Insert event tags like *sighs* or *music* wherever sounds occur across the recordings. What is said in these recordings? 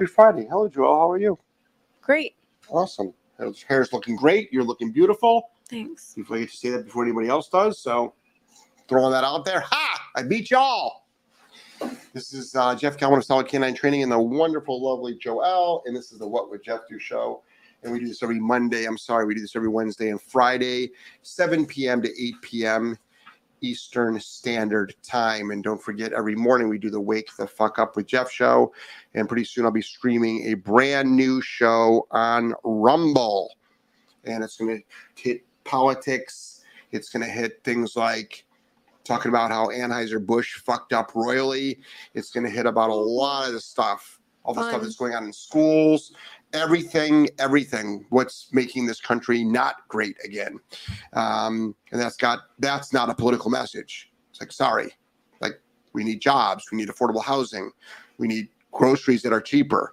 Happy Friday. Hello, Joel. How are you? Great. Awesome. His hair's looking great. You're looking beautiful. Thanks. Before I get to say that before anybody else does. So throwing that out there. Ha! I beat y'all. This is uh, Jeff Calvin of Solid K9 Training and the wonderful, lovely Joel. And this is the What Would Jeff Do show. And we do this every Monday. I'm sorry, we do this every Wednesday and Friday, 7 p.m. to 8 p.m. Eastern Standard Time. And don't forget, every morning we do the Wake the Fuck Up with Jeff show. And pretty soon I'll be streaming a brand new show on Rumble. And it's going to hit politics. It's going to hit things like talking about how Anheuser-Busch fucked up royally. It's going to hit about a lot of the stuff, all the stuff that's going on in schools, everything, everything. What's making this country not great again? Um, and that's got that's not a political message. It's like sorry, like we need jobs, we need affordable housing, we need groceries that are cheaper.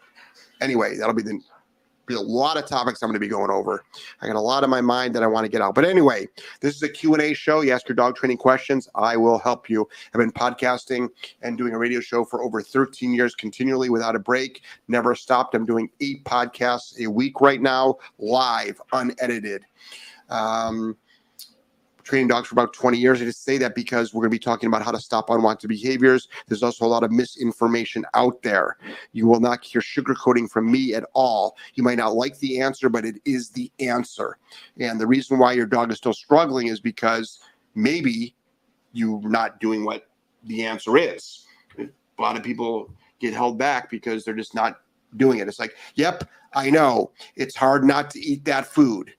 Anyway, that'll be the be a lot of topics I'm going to be going over. I got a lot in my mind that I want to get out. But anyway, this is a Q&A show. You ask your dog training questions, I will help you. I've been podcasting and doing a radio show for over 13 years continually without a break. Never stopped. I'm doing eight podcasts a week right now, live, unedited. Um, training dogs for about 20 years. I just say that because we're going to be talking about how to stop unwanted behaviors. There's also a lot of misinformation out there. You will not hear sugarcoating from me at all. You might not like the answer, but it is the answer. And the reason why your dog is still struggling is because maybe you're not doing what the answer is. A lot of people get held back because they're just not doing it. It's like, yep, I know it's hard not to eat that food.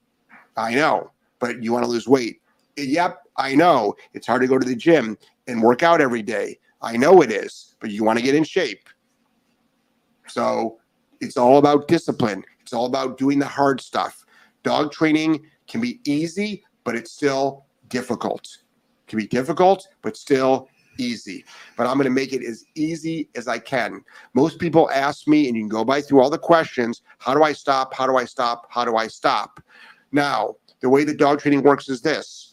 I know, but you want to lose weight. Yep, I know it's hard to go to the gym and work out every day. I know it is, but you want to get in shape. So it's all about discipline. It's all about doing the hard stuff. Dog training can be easy, but it's still difficult. Can be difficult, but still easy. But I'm going to make it as easy as I can. Most people ask me, and you can go by through all the questions how do I stop? How do I stop? How do I stop? Now, the way the dog training works is this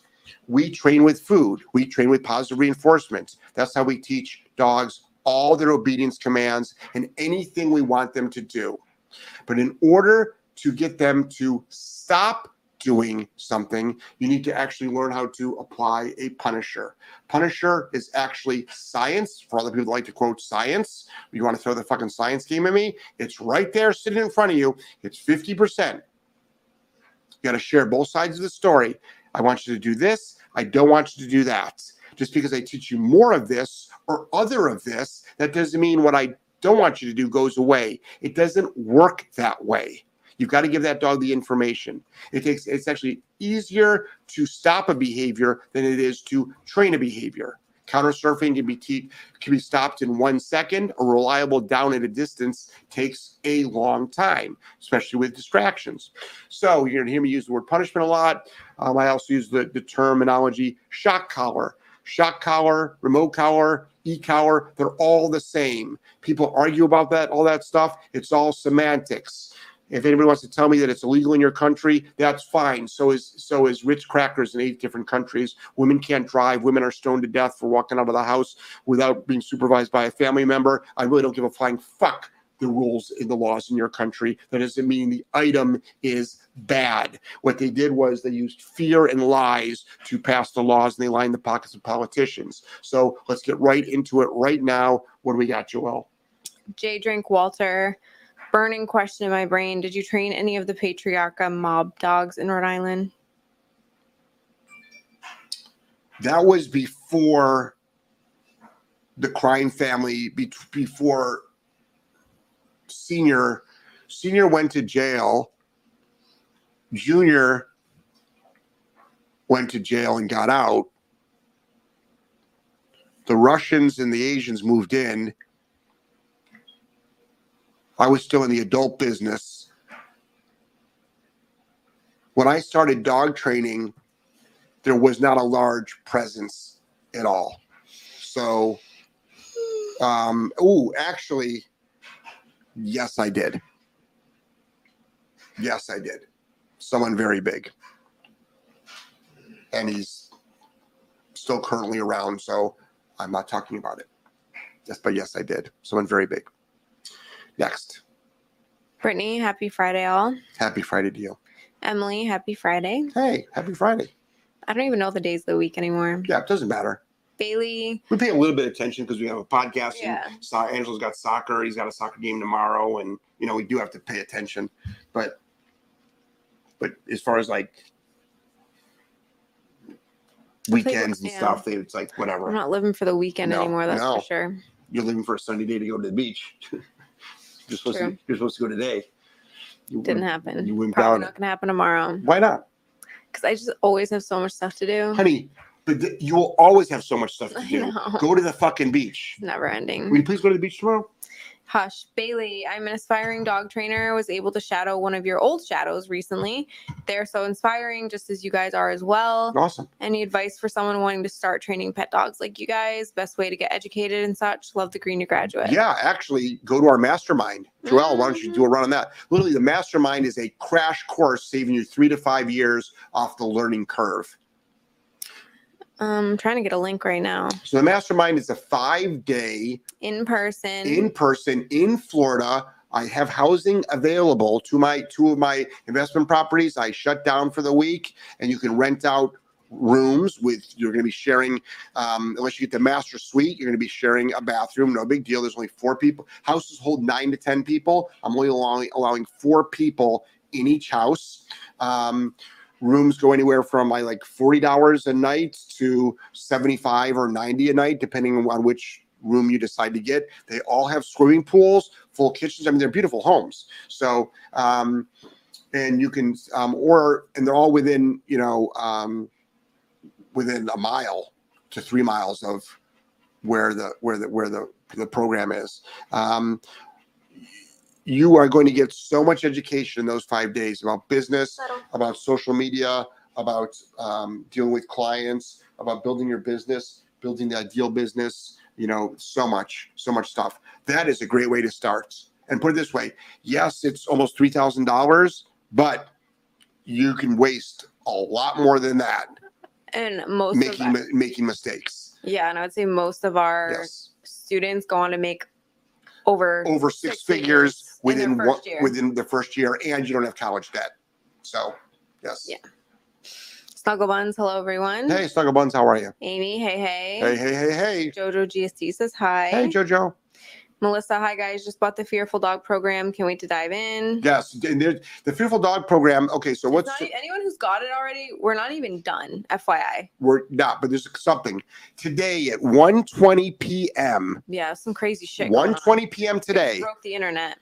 we train with food, we train with positive reinforcements. That's how we teach dogs all their obedience commands and anything we want them to do. But in order to get them to stop doing something, you need to actually learn how to apply a punisher. Punisher is actually science. For other people that like to quote science, you want to throw the fucking science game at me? It's right there sitting in front of you. It's 50%. You got to share both sides of the story. I want you to do this. I don't want you to do that. Just because I teach you more of this or other of this, that doesn't mean what I don't want you to do goes away. It doesn't work that way. You've got to give that dog the information. It takes it's actually easier to stop a behavior than it is to train a behavior. Counter surfing can be te- can be stopped in one second. A reliable down at a distance takes a long time, especially with distractions. So you're going to hear me use the word punishment a lot. Um, I also use the, the terminology shock collar. Shock collar, remote collar, e collar, they're all the same. People argue about that, all that stuff. It's all semantics. If anybody wants to tell me that it's illegal in your country, that's fine. So is so is Ritz crackers in eight different countries. Women can't drive. Women are stoned to death for walking out of the house without being supervised by a family member. I really don't give a flying fuck the rules in the laws in your country. That doesn't mean the item is bad. What they did was they used fear and lies to pass the laws and they lined the pockets of politicians. So let's get right into it right now. What do we got, Joel? J Drink Walter. Burning question in my brain. Did you train any of the Patriarca mob dogs in Rhode Island? That was before the crime family, be- before senior senior went to jail junior went to jail and got out the russians and the asians moved in i was still in the adult business when i started dog training there was not a large presence at all so um oh actually Yes, I did. Yes, I did. Someone very big. And he's still currently around, so I'm not talking about it. Yes, but yes, I did. Someone very big. Next. Brittany, happy Friday, all. Happy Friday to you. Emily, happy Friday. Hey, happy Friday. I don't even know the days of the week anymore. Yeah, it doesn't matter. Bailey, We pay a little bit of attention because we have a podcast. Yeah. And so Angelo's got soccer. He's got a soccer game tomorrow, and you know we do have to pay attention. But but as far as like weekends and yeah. stuff, they, it's like whatever. I'm not living for the weekend No, anymore, that's no. for sure. You're living for a sunny day to go to the beach. *laughs* you're supposed to. You're supposed to go today. You Didn't happen. You went Probably down. not gonna happen tomorrow. Why not, Because I just always have so much stuff to do. honey? But th- you will always have so much stuff to *laughs* do. Go to the fucking beach. Never ending. Will you please go to the beach tomorrow? Hush. Bailey, I'm an aspiring dog trainer, I was able to shadow one of your old shadows recently. They're so inspiring, just as you guys are as well. Awesome. Any advice for someone wanting to start training pet dogs like you guys? Best way to get educated and such? Love the green to graduate. Yeah, actually, go to our mastermind. Joelle, why don't you do a run on that? Literally, the mastermind is a crash course saving you three to five years off the learning curve. Um, I'm trying to get a link right now. So, the mastermind is a five day In person. in person in Florida. I have housing available to my two of my investment properties. I shut down for the week, and you can rent out rooms with you're going to be sharing um, unless you get the master suite you're going to be sharing a bathroom no big deal there's only four people houses hold nine to ten people i'm only allowing, allowing four people in each house um, rooms go anywhere from like forty dollars a night to seventy five or ninety a night, depending on which room you decide to get. They all have swimming pools, full kitchens. I mean, they're beautiful homes. So, um, and you can, um, or and they're all within you know um, within a mile to three miles of where the where the where the the program is. Um, you are going to get so much education in those five days about business, about social media, about um, dealing with clients, about building your business, building the ideal business. You know, so much, so much stuff. That is a great way to start. And put it this way: yes, it's almost three thousand dollars, but you can waste a lot more than that *laughs* and most making making mistakes. yeah, and I would say most of our Yes, students go on to make over over six, six figures, figures within one, year. within the first year, and you don't have college debt. So, yes. Yeah. Snuggle Buns. Hello, everyone. Hey, Snuggle Buns, how are you? Amy. Hey, hey. Hey, hey, hey, hey. Jojo GSD says hi. Hey, JoJo. Melissa, hi guys. Just bought the Fearful Dog program. Can't wait to dive in. Yes, and there's the Fearful Dog program. Okay, so what's not- anyone who's got it already? We're not even done. FYI. we're not, but there's something today at 1:20 p.m. Yeah, some crazy shit. going on. 1:20 p.m. Today. broke the internet.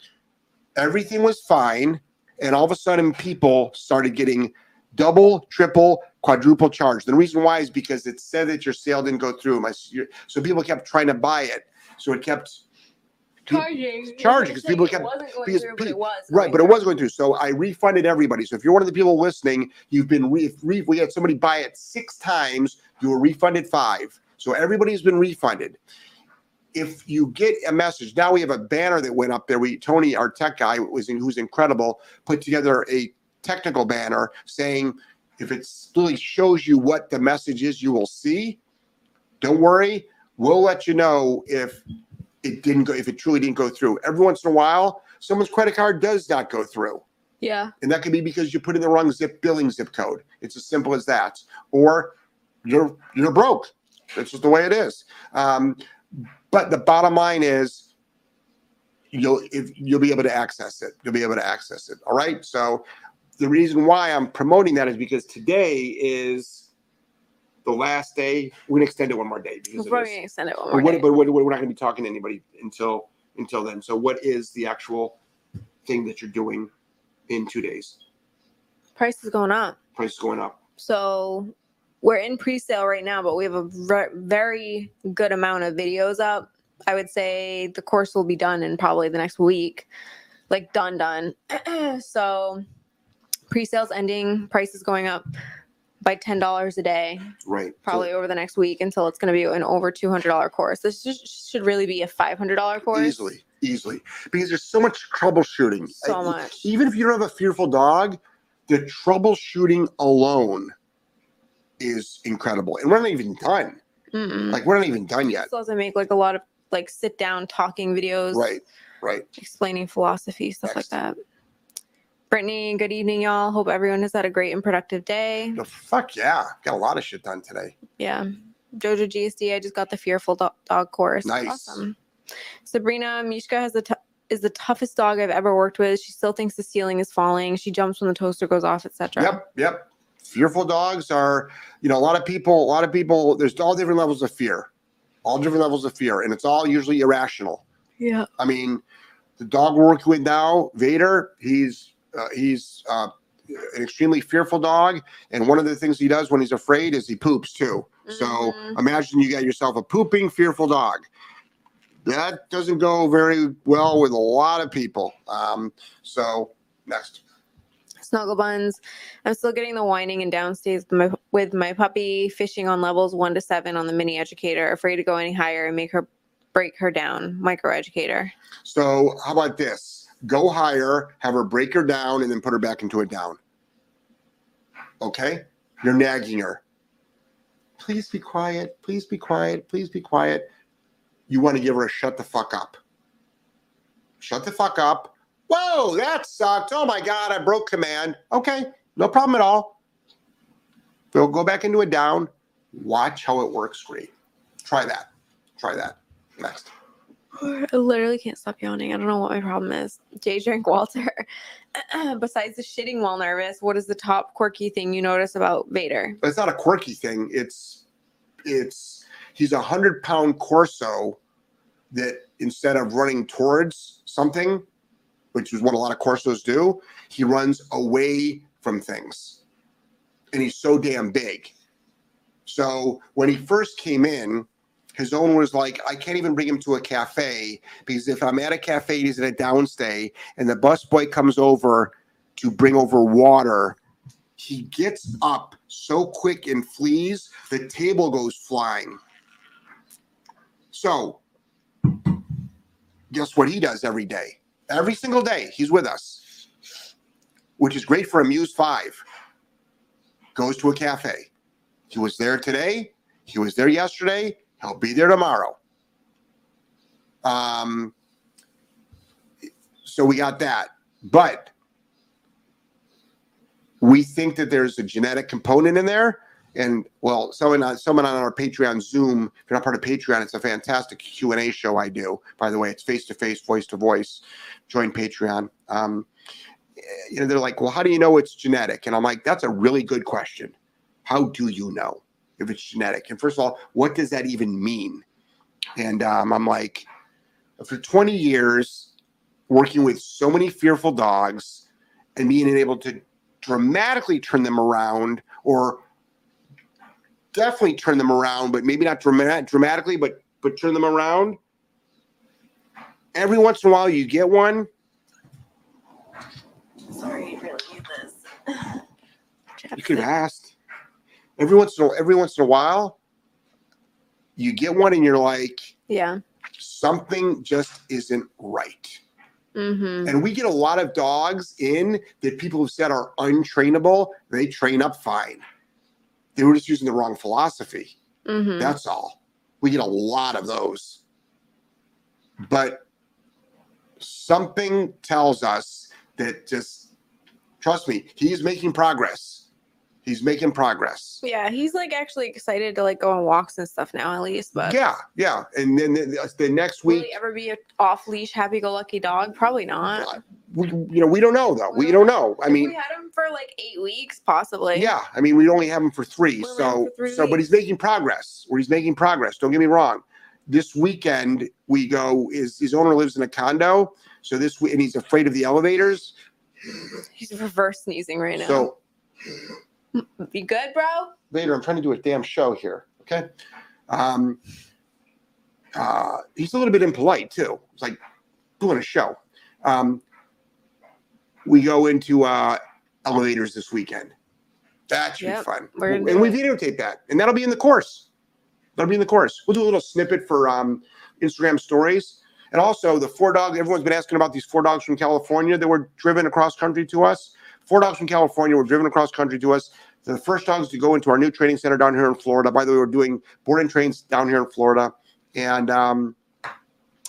Everything was fine, and all of a sudden, people started getting double, triple, quadruple charged. The reason why is because it said that your sale didn't go through. My so people kept trying to buy it, so it kept Charging. Charging because people kept- It wasn't going because through, but it was. Right, but it was going through. So I refunded everybody. So if you're one of the people listening, you've been re, re we had somebody buy it six times, you were refunded five. So everybody's been refunded. If you get a message, now we have a banner that went up there. We Tony, our tech guy, was in, who's incredible, put together a technical banner saying if it really shows you what the message is, you will see. Don't worry, we'll let you know if it didn't go, if it truly didn't go through. Every once in a while, someone's credit card does not go through. Yeah. And that could be because you put in the wrong zip billing zip code. It's as simple as that. Or you're you're broke. That's just the way it is. Um, but the bottom line is you'll if you'll be able to access it. You'll be able to access it. All right. So the reason why I'm promoting that is because today is the last day. We're gonna extend it one more day We're because probably going to extend it one But more what, day. but what, we're not going to be talking to anybody until until then. So, what is the actual thing that you're doing in two days? Price is going up. Price is going up. So we're in pre-sale right now, but we have a ver- very good amount of videos up. I would say the course will be done in probably the next week, like done, done. *clears throat* so pre-sales ending, price is going up by ten dollars a day, Right. So probably over the next week until it's going to be an over two hundred dollar course. This just should really be a five hundred dollar course. easily, easily, because there's so much troubleshooting. So I- much. Even if you don't have a fearful dog, the troubleshooting alone is incredible, and we're not even done. Mm-mm. Like we're not even done yet. To make like a lot of like sit down talking videos. Right. Right. explaining philosophy, stuff like that. Brittany, good evening, y'all. Hope everyone has had a great and productive day. The fuck yeah. Got a lot of shit done today. Yeah. Jojo GSD, I just got the fearful dog, dog course. Nice. Awesome. Sabrina, Mishka has the t- is the toughest dog I've ever worked with. She still thinks the ceiling is falling. She jumps when the toaster goes off, etc. Yep, yep. Fearful dogs are, you know, a lot of people, a lot of people, there's all different levels of fear. All different levels of fear. And it's all usually irrational. Yeah. I mean, the dog we're working with now, Vader, he's uh, he's uh, an extremely fearful dog, and one of the things he does when he's afraid is he poops too. So Mhm. imagine you got yourself a pooping fearful dog. That doesn't go very well with a lot of people. Um, so next, Snuggle buns. I'm still getting the whining and downstays with my, with my puppy, fishing on levels one to seven on the mini educator, afraid to go any higher and make her break her down. Micro educator. so how about this? Go higher, have her break her down, and then put her back into a down. Okay, you're nagging her. Please be quiet. Please be quiet. Please be quiet. You want to give her a shut the fuck up. Shut the fuck up. Whoa, that sucked. Oh my God, I broke command. Okay, no problem at all. We'll go back into a down. Watch how it works. Great. Try that. Try that. Next. *sighs* I literally can't stop yawning. I don't know what my problem is. Jay drank Walter. *clears throat* Besides the shitting while nervous, what is the top quirky thing you notice about Vader? It's not a quirky thing. It's it's he's a hundred pound corso that instead of running towards something, which is what a lot of corsos do, he runs away from things. And he's so damn big. So when he first came in, his owner was like, I can't even bring him to a cafe because if I'm at a cafe, he's at a downstay, and the busboy comes over to bring over water, he gets up so quick and flees, the table goes flying. So, guess what he does every day? Every single day, he's with us, which is great for a Muse 5. Goes to a cafe. He was there today. He was there yesterday. He'll be there tomorrow. Um, so we got that. But we think that there's a genetic component in there. And well, someone on someone on our Patreon Zoom, if you're not part of Patreon, it's a fantastic Q and A show I do. By the way, it's face to face, voice to voice. Join Patreon. Um, you know, they're like, well, how do you know it's genetic? And I'm like, that's a really good question. How do you know if it's genetic? And first of all, what does that even mean? And um, I'm like, for 20 years, working with so many fearful dogs and being able to dramatically turn them around or definitely turn them around, but maybe not dramatic, dramatically, but but turn them around. Every once in a while, you get one. Sorry, I really need this. You could have asked. Every once in a, every once in a while, you get one, and you're like, Yeah. something just isn't right. Mm-hmm. And we get a lot of dogs in that people have said are untrainable. They train up fine. They were just using the wrong philosophy. Mm-hmm. That's all. We get a lot of those. But something tells us that just trust me, he's making progress. He's making progress. Yeah, he's like actually excited to like go on walks and stuff now, at least. But Yeah, yeah. And then the, the next will week, he ever be a off leash, happy go lucky dog? Probably oh, not. we, you know, we don't know though. We We don't know. I mean, we had him for like eight weeks, possibly. Yeah, I mean, we only have him for three, We only so for three so, but he's making progress. Where he's making progress. Don't get me wrong. This weekend we go. Is his owner lives in a condo, so this and he's afraid of the elevators. He's reverse sneezing right now. So you good, bro? Vader, I'm trying to do a damn show here. Okay, um, uh, he's a little bit impolite too. It's like doing a show. Um, we go into uh, elevators this weekend. That should Yep, be fun. and we videotape that, and that'll be in the course. That'll be in the course. We'll do a little snippet for um, Instagram stories. And also the four dogs, everyone's been asking about these four dogs from California that were driven across country to us. Four dogs from California were driven across country to us. They're the first dogs to go into our new training center down here in Florida. By the way, we're doing board and trains down here in Florida. And um,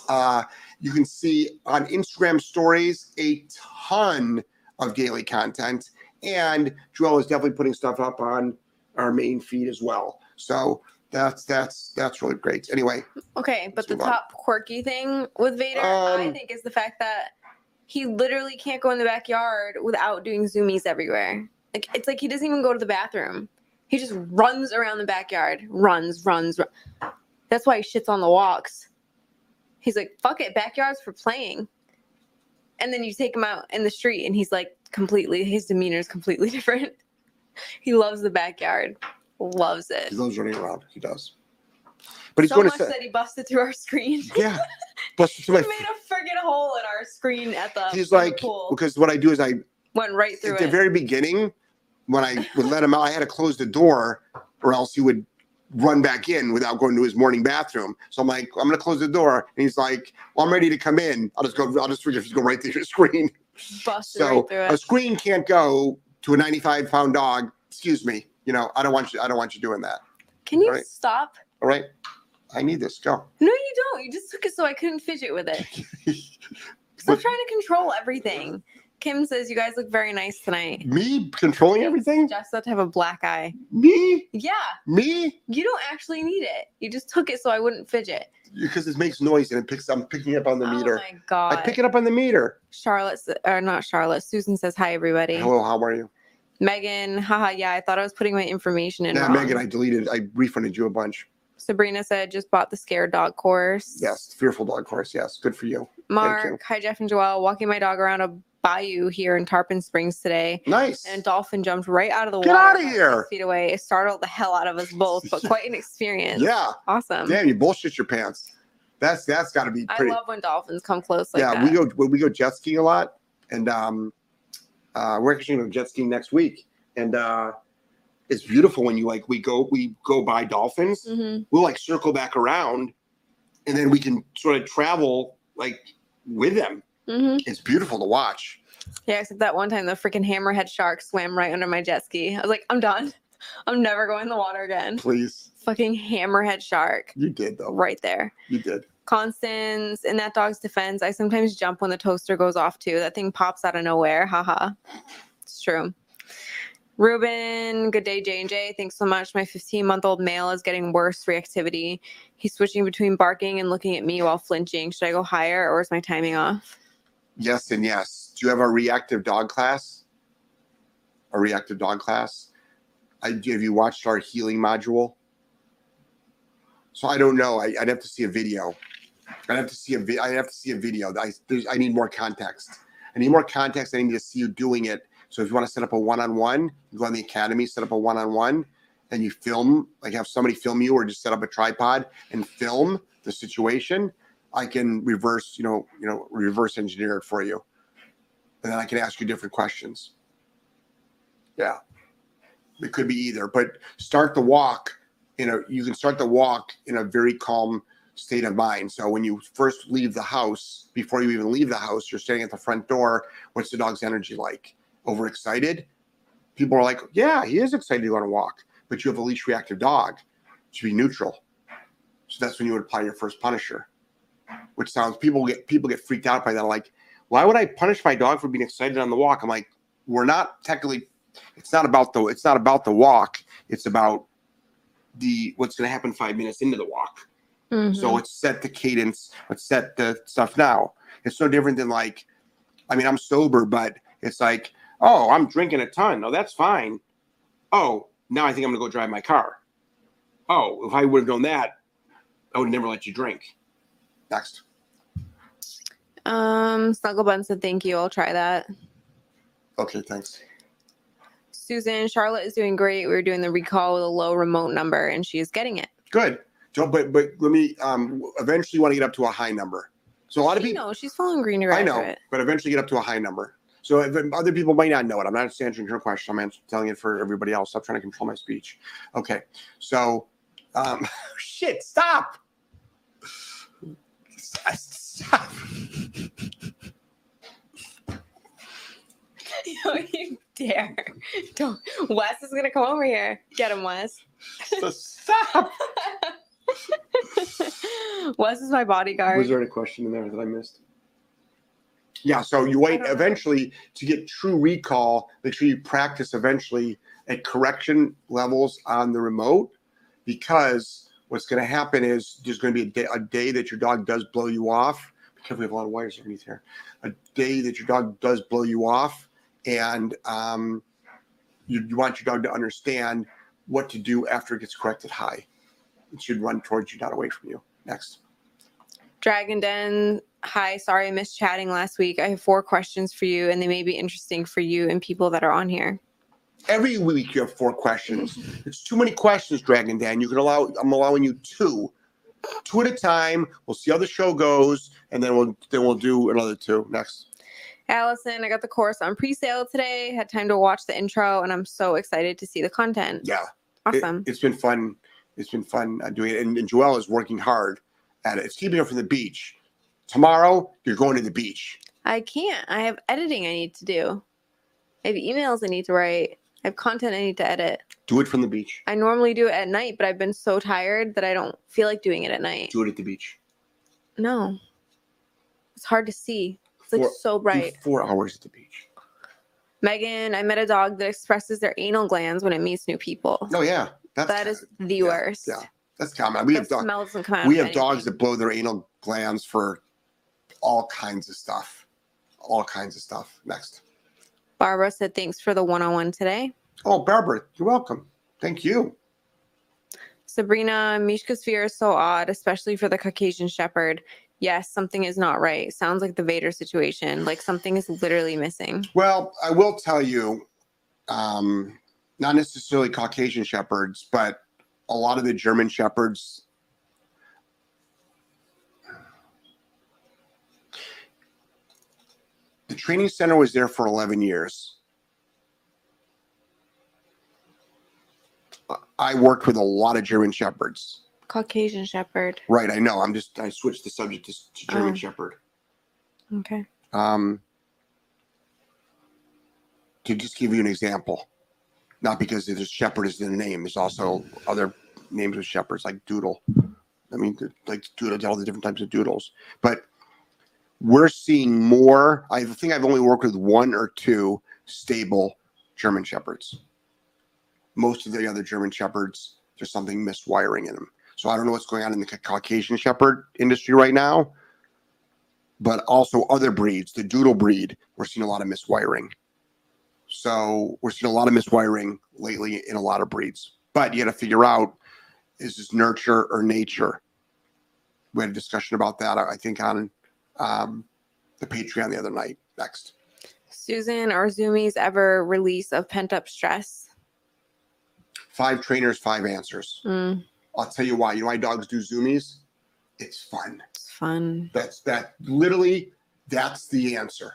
uh, You can see on Instagram stories a ton of daily content. And Joel is definitely putting stuff up on our main feed as well. So that's that's that's really great. Anyway, Okay, but the move on. top quirky thing with Vader, I Um, think, is the fact that he literally can't go in the backyard without doing zoomies everywhere. Like it's like he doesn't even go to the bathroom. He just runs around the backyard, runs, runs. Run. That's why he shits on the walks. He's like, "Fuck it, backyards for playing." And then you take him out in the street, and he's like, completely. His demeanor is completely *laughs* different. he loves the backyard, loves it. he loves running around. He does. But he's so going much to say, that he busted through our screen. *laughs* yeah. *laughs* To He my, made a friggin' hole in our screen at the, he's like pool. because what I do is I Went right through at the very beginning when I would let him out, I had to close the door or else he would run back in without going to his morning bathroom. So I'm like, I'm gonna close the door, and he's like, Well, I'm ready to come in. I'll just go. I'll just just go right through your *laughs* screen. busted So right through it. a it. screen can't go to a 95 pound dog. Excuse me. You know, I don't want you. I don't want you doing that. Can you right. stop? All right. I need this. Go. No, you don't. You just took it so I couldn't fidget with it. *laughs* Stop trying to control everything. Kim says you guys look very nice tonight. Me controlling everything? Just to have a black eye. Me? Yeah, Me? you don't actually need it. You just took it so I wouldn't fidget. Because it makes noise and it picks. I'm picking it up on the meter. oh my god. I pick it up on the meter. Charlotte, or not Charlotte. Susan says hi, everybody. Hello. How are you? Megan, haha, yeah, I thought I was putting my information in. Yeah, wrong. Megan. I deleted. I refunded you a bunch. Sabrina said just bought the scared dog course. Yes, fearful dog course. Yes, good for you. Mark, hi Jeff and Joelle, walking my dog around a bayou here in Tarpon Springs today. Nice. And a dolphin jumped right out of the Get water. outta about here. Feet away. It startled the hell out of us both, but *laughs* quite an experience. yeah. Awesome. Damn, you bullshit your pants. That's that's got to be I pretty. love when dolphins come close like yeah, that. we go when we go jet skiing a lot, and um, uh, we're actually going to jet skiing next week, and uh, it's beautiful when you like we go we go by dolphins. hmm We'll like circle back around, and then we can sort of travel like with them. hmm It's beautiful to watch. Yeah, except that one time the freaking hammerhead shark swam right under my jet ski. I was like, I'm done. *laughs* I'm never going in the water again. Please, Fucking hammerhead shark you did though. right there. You did. Constance, in that dog's defense, I sometimes jump when the toaster goes off too. That thing pops out of nowhere. Haha. It's true. Ruben, good day, J and J. Thanks so much. My 15 month old male is getting worse reactivity. He's switching between barking and looking at me while flinching. Should I go higher or is my timing off? Yes and yes. Do you have a reactive dog class? A reactive dog class? I, have you watched our healing module? So I don't know. I, I'd have to see a video. I'd have to see a I'd have to see a video. I, I need more context. I need more context. I need to see you doing it. So if you want to set up a one-on-one, you go on the academy, set up a one-on-one, and you film, like have somebody film you, or just set up a tripod and film the situation. I can reverse, you know, you know, reverse engineer it for you, and then I can ask you different questions. Yeah, it could be either, but start the walk. You know, you can start the walk in a very calm state of mind. So when you first leave the house, before you even leave the house, you're standing at the front door. What's the dog's energy like? Overexcited? People are like, yeah, he is excited to go on a walk, but you have a leash reactive dog. Should be neutral. So that's when you would apply your first punisher which sounds people get people get freaked out by that. Like, why would I punish my dog for being excited on the walk? I'm like, we're not technically. It's not about the. It's not about the walk. It's about the what's going to happen five minutes into the walk. Mm-hmm. So let's set the cadence. Let's set the stuff now. It's no different than like, I mean, I'm sober, but it's like, oh, I'm drinking a ton. No, that's fine. Oh, now I think I'm gonna go drive my car. Oh, if I would have known that, I would never let you drink. Next. um, Snuggle Bun said thank you. I'll try that. Okay, thanks. Susan, Charlotte is doing great. We were doing the recall with a low remote number, and she is getting it. Good. So, but but let me um eventually want to get up to a high number. So a lot of people know, she's following Green I know, but eventually get up to a high number. So if, other people might not know it. I'm not answering your question. I'm answering, telling it for everybody else. Stop trying to control my speech. Okay. So, um, *laughs* shit. Stop. Stop. *laughs* Don't you dare. Don't. Wes is going to come over here. Get him, Wes. Stop. *laughs* Wes is my bodyguard. Was there a question in there that I missed? Yeah, so you wait eventually to get true recall. Make sure you practice eventually at correction levels on the remote because what's going to happen is there's going to be a day, a day that your dog does blow you off because we have a lot of wires underneath here. A day that your dog does blow you off, and um, you, you want your dog to understand what to do after it gets corrected high. It should run towards you, not away from you. Next. Dragon Den, hi. Sorry I missed chatting last week. I have four questions for you, and they may be interesting for you and people that are on here. Every week you have four questions. It's too many questions, Dragon Dan. You can allow. I'm allowing you two, two at a time. We'll see how the show goes, and then we'll then we'll do another two next. Allison, I got the course on pre-sale today. Had time to watch the intro, and I'm so excited to see the content. Yeah, Awesome. it's been fun. It's been fun uh, doing it, and, and Joelle is working hard at it. It's keeping her from the beach. Tomorrow you're going to the beach. I can't. I have editing I need to do. I have emails I need to write. I have content I need to edit. Do it from the beach. I normally do it at night, but I've been so tired that I don't feel like doing it at night. Do it at the beach. No. It's hard to see. It's like Four- so bright. four hours at the beach. Megan, I met a dog that expresses their anal glands when it meets new people. Oh yeah, that's That is the yeah, worst. yeah. that's common. We have dogs. smell doesn't come out. we have dogs that blow their anal glands for all kinds of stuff all kinds of stuff next Barbara said thanks for the one-on-one today. oh barbara you're welcome thank you Sabrina, Mishka's fear is so odd, especially for the Caucasian Shepherd. Yes, something is not right. Sounds like the Vader situation. Like something is literally missing. well i will tell you um not necessarily caucasian shepherds but a lot of the german shepherds training center was there for 11 years I worked with a lot of German shepherds. Caucasian Shepherd. Right, I know. I'm just I switched the subject to, to German Oh. Shepherd. Okay. Um, to just give you an example, not because there's Shepherd is in the name. There's also other names of shepherds like Doodle. I mean, like Doodle, all the different types of doodles. But we're seeing more. I think I've only worked with one or two stable German shepherds. Most of the other German shepherds, there's something miswiring in them. So I don't know what's going on in the Caucasian shepherd industry right now but also other breeds, the doodle breed, we're seeing a lot of miswiring. So we're seeing a lot of miswiring lately in a lot of breeds. But you got to figure out is this nurture or nature? We had a discussion about that, I think, on um, the Patreon the other night. Next. Susan, are Zoomies ever release of pent up stress? Five trainers, five answers. Mm, I'll tell you why. You know why dogs do zoomies? It's fun. it's fun. That's that literally that's the answer.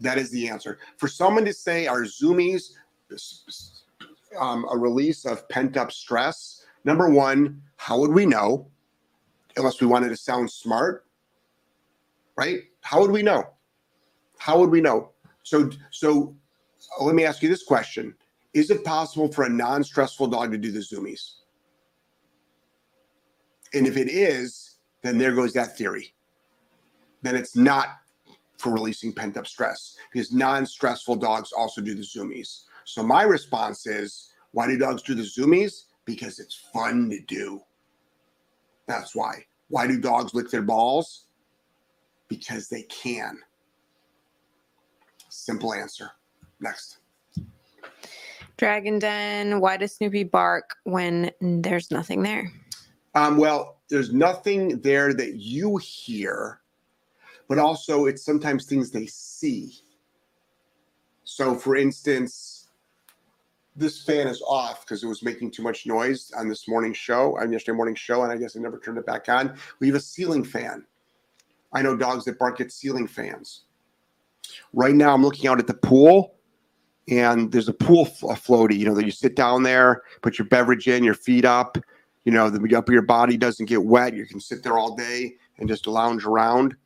That is the answer. For someone to say are zoomies um, a release of pent up stress, number one, how would we know? Unless we wanted to sound smart, right? How would we know? How would we know? So, so uh, let me ask you this question: Is it possible for a non-stressful dog to do the zoomies? And if it is, then there goes that theory. Then it's not for releasing pent up stress because non stressful dogs also do the zoomies. So my response is why do dogs do the zoomies? Because it's fun to do. That's why. Why do dogs lick their balls? Because they can. Simple answer. Next. Dragon Den, why does Snoopy bark when there's nothing there? Um, well, there's nothing there that you hear, but also it's sometimes things they see. So, for instance, this fan is off because it was making too much noise on this morning show, on yesterday morning show, and I guess I never turned it back on. We have a ceiling fan. I know dogs that bark at ceiling fans. Right now, I'm looking out at the pool, and there's a pool flo- floaty. You know that you sit down there, put your beverage in, your feet up, you know, the upper of your body doesn't get wet. You can sit there all day and just lounge around.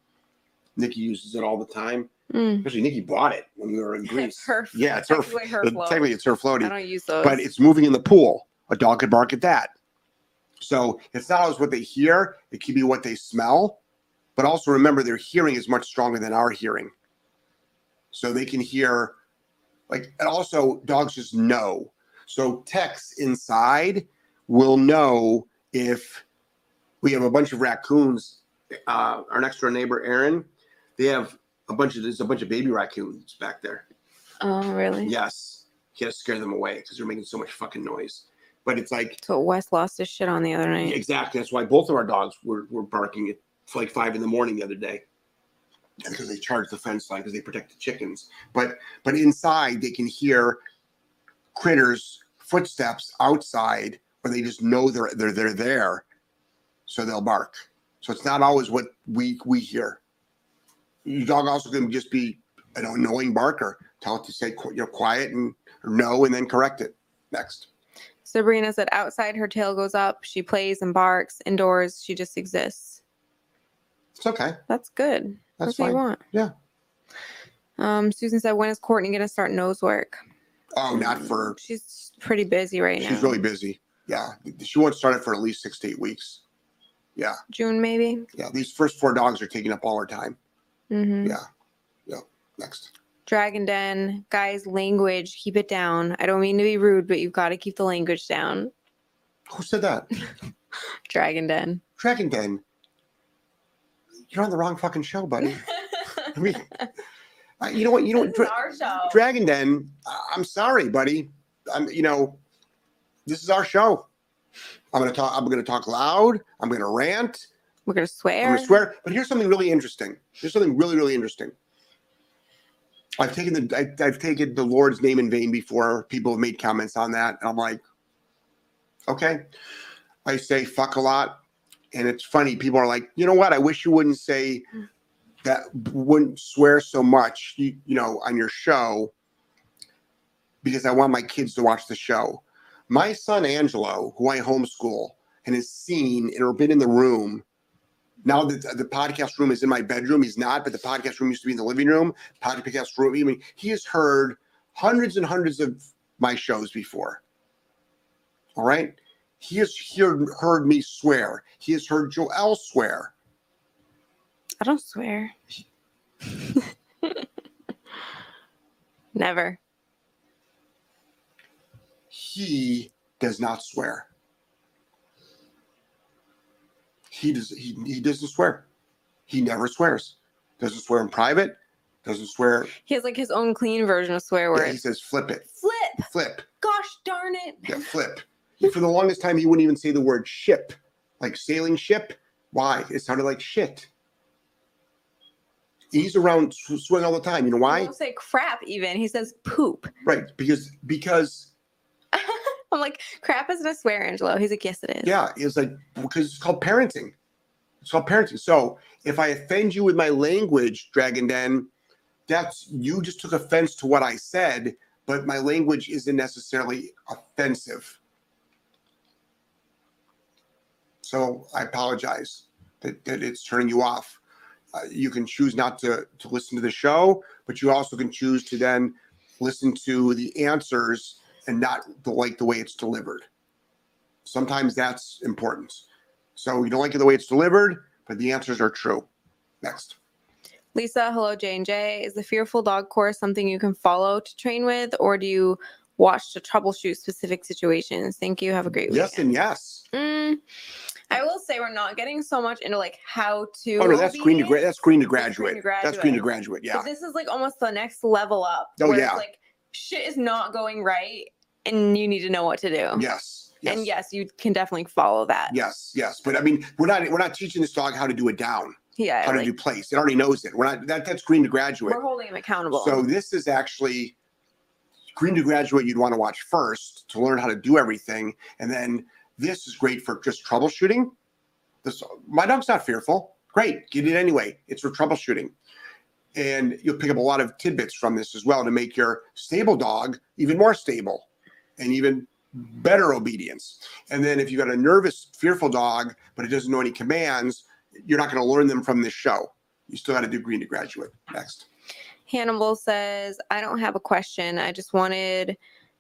Nikki uses it all the time. Mm. Actually, Nikki bought it when we were in *laughs* Greece. Her, yeah, it's her. *laughs* her. Technically, it's her floaty. I don't use those. but it's moving in the pool. A dog could bark at that. So it's not always what they hear, it can be what they smell. But also remember, their hearing is much stronger than our hearing. So they can hear, like, and also dogs just know. So techs inside will know if we have a bunch of raccoons. Uh, our next door neighbor, Aaron, they have a bunch of there's a bunch of baby raccoons back there. Oh, really? Yes, he has to scare them away because they're making so much fucking noise. But it's like So Wes lost his shit on the other night. exactly that's why both of our dogs were, were barking at like five in the morning the other day because they charge the fence line because they protect the chickens. But but inside they can hear critters footsteps outside, or they just know they're they're they're there, so they'll bark. So it's not always what we we hear. Your dog also can just be an annoying barker. Tell it to say you know quiet and no, and then correct it. Next. Sabrina said outside her tail goes up. She plays and barks. Indoors, she just exists. It's okay. That's good. That's That's, what you want. Yeah. Um, Susan said, when is Courtney gonna start nose work? Oh, not for She's pretty busy right now. She's really busy. Yeah, she won't start it for at least six to eight weeks. Yeah, June maybe. yeah. These first four dogs are taking up all her time. Mm-hmm. Yeah, yeah. Next. Dragon Den, guys, language, keep it down. I don't mean to be rude, but you've got to keep the language down. Who said that? *laughs* Dragon Den. Dragon Den. You're on the wrong fucking show, buddy. *laughs* I mean, uh, you know what? You know what? Dra- our show. Dragon Den. I- I'm sorry, buddy. I'm. You know, this is our show. I'm gonna talk. I'm gonna talk loud. I'm gonna rant. We're gonna swear. I'm gonna swear. But here's something really interesting. Here's something really, really interesting. I've taken the I, I've taken the Lord's name in vain before. People have made comments on that, and I'm like, okay. I say fuck a lot, and it's funny. People are like, you know what? I wish you wouldn't say that. Wouldn't swear so much, you, you know, on your show, because I want my kids to watch the show. My son Angelo, who I homeschool, and has seen and or been in the room now that the podcast room is in my bedroom, he's not, but the podcast room used to be in the living room. Podcast room, I mean, he has heard hundreds and hundreds of my shows before. All right. He has heard, heard me swear. He has heard Joel swear. I don't swear. Never. He does not swear. He does he, he doesn't swear. He never swears. Doesn't swear in private. Doesn't swear. He has like his own clean version of swear Yeah, he says flip it. Flip. Flip. Gosh darn it. Yeah, flip. For the longest time, he wouldn't even say the word ship, like sailing ship. Why? It sounded like shit. He's around sw- swearing all the time. You know why? He why? won't say crap even. He says poop. Right? Because because *laughs* I'm like, crap isn't a swear, Angelo. He's like, yes, it is. yeah, it's like because it's called parenting. It's called parenting. So if I offend you with my language, Dragon Den, that's you just took offense to what I said, but my language isn't necessarily offensive. So I apologize that, that it's turning you off. Uh, you can choose not to, to listen to the show, but you also can choose to then listen to the answers and not the, like the way it's delivered. Sometimes that's important. So you don't like it the way it's delivered, but the answers are true. Next. Lisa, hello, J and J. Is the Fearful Dog course something you can follow to train with, or do you watch to troubleshoot specific situations? Thank you. Have a great week. Yes weekend. and yes. Mm, I will say we're not getting so much into like how to. Oh no, that's green to gra- that's green to graduate. That's green to graduate. Yeah. But this is like almost the next level up. Oh, where yeah. It's like shit is not going right, and you need to know what to do. Yes. Yes. And yes, you can definitely follow that. Yes. Yes. But I mean, we're not we're not teaching this dog how to do it down, Yeah. how to do place. It already knows it. We're not that that's green to graduate. we're holding him accountable. So this is actually green to graduate. You'd want to watch first to learn how to do everything, and then this is great for just troubleshooting. This my dog's not fearful. Great, get it anyway. It's for troubleshooting, and you'll pick up a lot of tidbits from this as well to make your stable dog even more stable, and even better obedience. And then if you've got a nervous, fearful dog, but it doesn't know any commands, you're not going to learn them from this show. You still got to do green to graduate. Next. Hannibal says, I don't have a question. I just wanted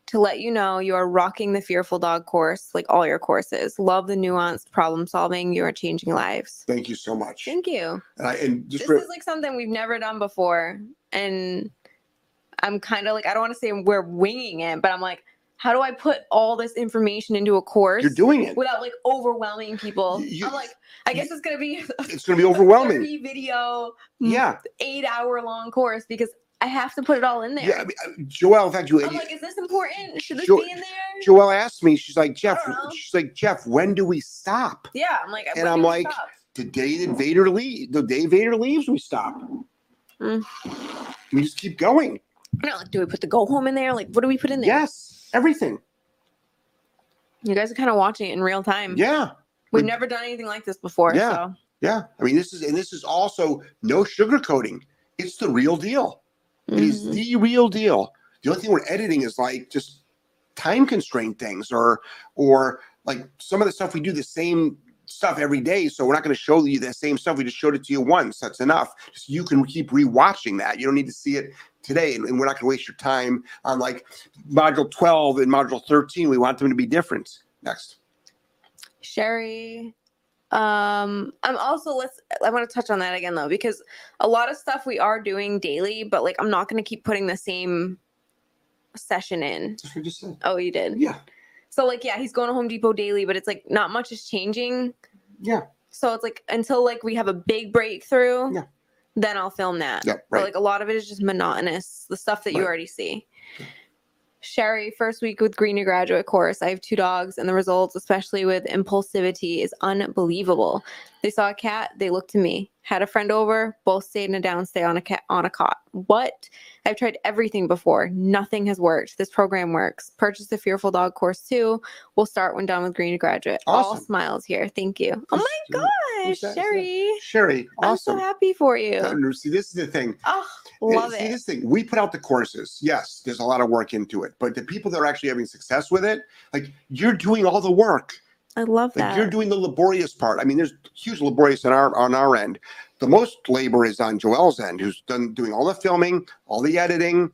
to let you know you are rocking the Fearful Dog course, like all your courses. Love the nuanced problem solving. You are changing lives. Thank you so much. Thank you. And, I, and just This is like something we've never done before. And I'm kind of like, I don't want to say we're winging it, but I'm like, how do I put all this information into a course you're doing it. without like overwhelming people? You- I'm like, I guess it's going to be It's to be *laughs* overwhelming. video, mm, Yeah. eight hour long course because I have to put it all in there. Yeah. I mean, uh, Joelle, in fact, you, I'm like, is this important? Should this Jo- be in there? Joelle asked me, she's like, Jeff, she's like, Jeff, when do we stop? yeah, I'm like, And I'm like, stop? The day that Vader leaves, the day Vader leaves, we stop. Mm. We just keep going. You know, like, do we put the go home in there? Like, what do we put in there? Yes. Everything. You guys are kind of watching it in real time. Yeah. We've we- never done anything like this before. Yeah. So Yeah. I mean, this is, and this is also no sugarcoating. It's the real deal. It is mhm. the real deal. The only thing we're editing is like just time constraint things or or like some of the stuff we do the same stuff every day. So we're not going to show you the same stuff. We just showed it to you once. That's enough. Just you can keep rewatching that. You don't need to see it today. And, and we're not going to waste your time on like module 12 and module 13. We want them to be different. Next. Sherry. Um, I'm also let's I want to touch on that again though, because a lot of stuff we are doing daily, but like I'm not gonna keep putting the same session in. That's what I just said. Oh, you did. Yeah. So like yeah, he's going to Home Depot daily, but it's like not much is changing. Yeah. So it's like until like we have a big breakthrough, Yeah. then I'll film that. But Right. like a lot of it is just monotonous, the stuff that you already see. Sherry, first week with Green to graduate course. I have two dogs, and the results, especially with impulsivity, is unbelievable. They saw a cat, they looked to me. Had a friend over, both stayed in a downstay on a cat on a cot. What? I've tried everything before. Nothing has worked. This program works. Purchase the Fearful Dog course too. We'll start when done with Green to graduate. All smiles here. Thank you. Oh my gosh, who's that? Who's that? Sherry. Sherry. I'm so happy for you. See, this is the thing. Oh, love see, it. this thing, we put out the courses. Yes, there's a lot of work into it, but the people that are actually having success with it, like you're doing all the work. I love Like that. you're doing the laborious part. I mean, there's huge laborious on our on our end. The most labor is on Joelle's end, who's done doing all the filming, all the editing,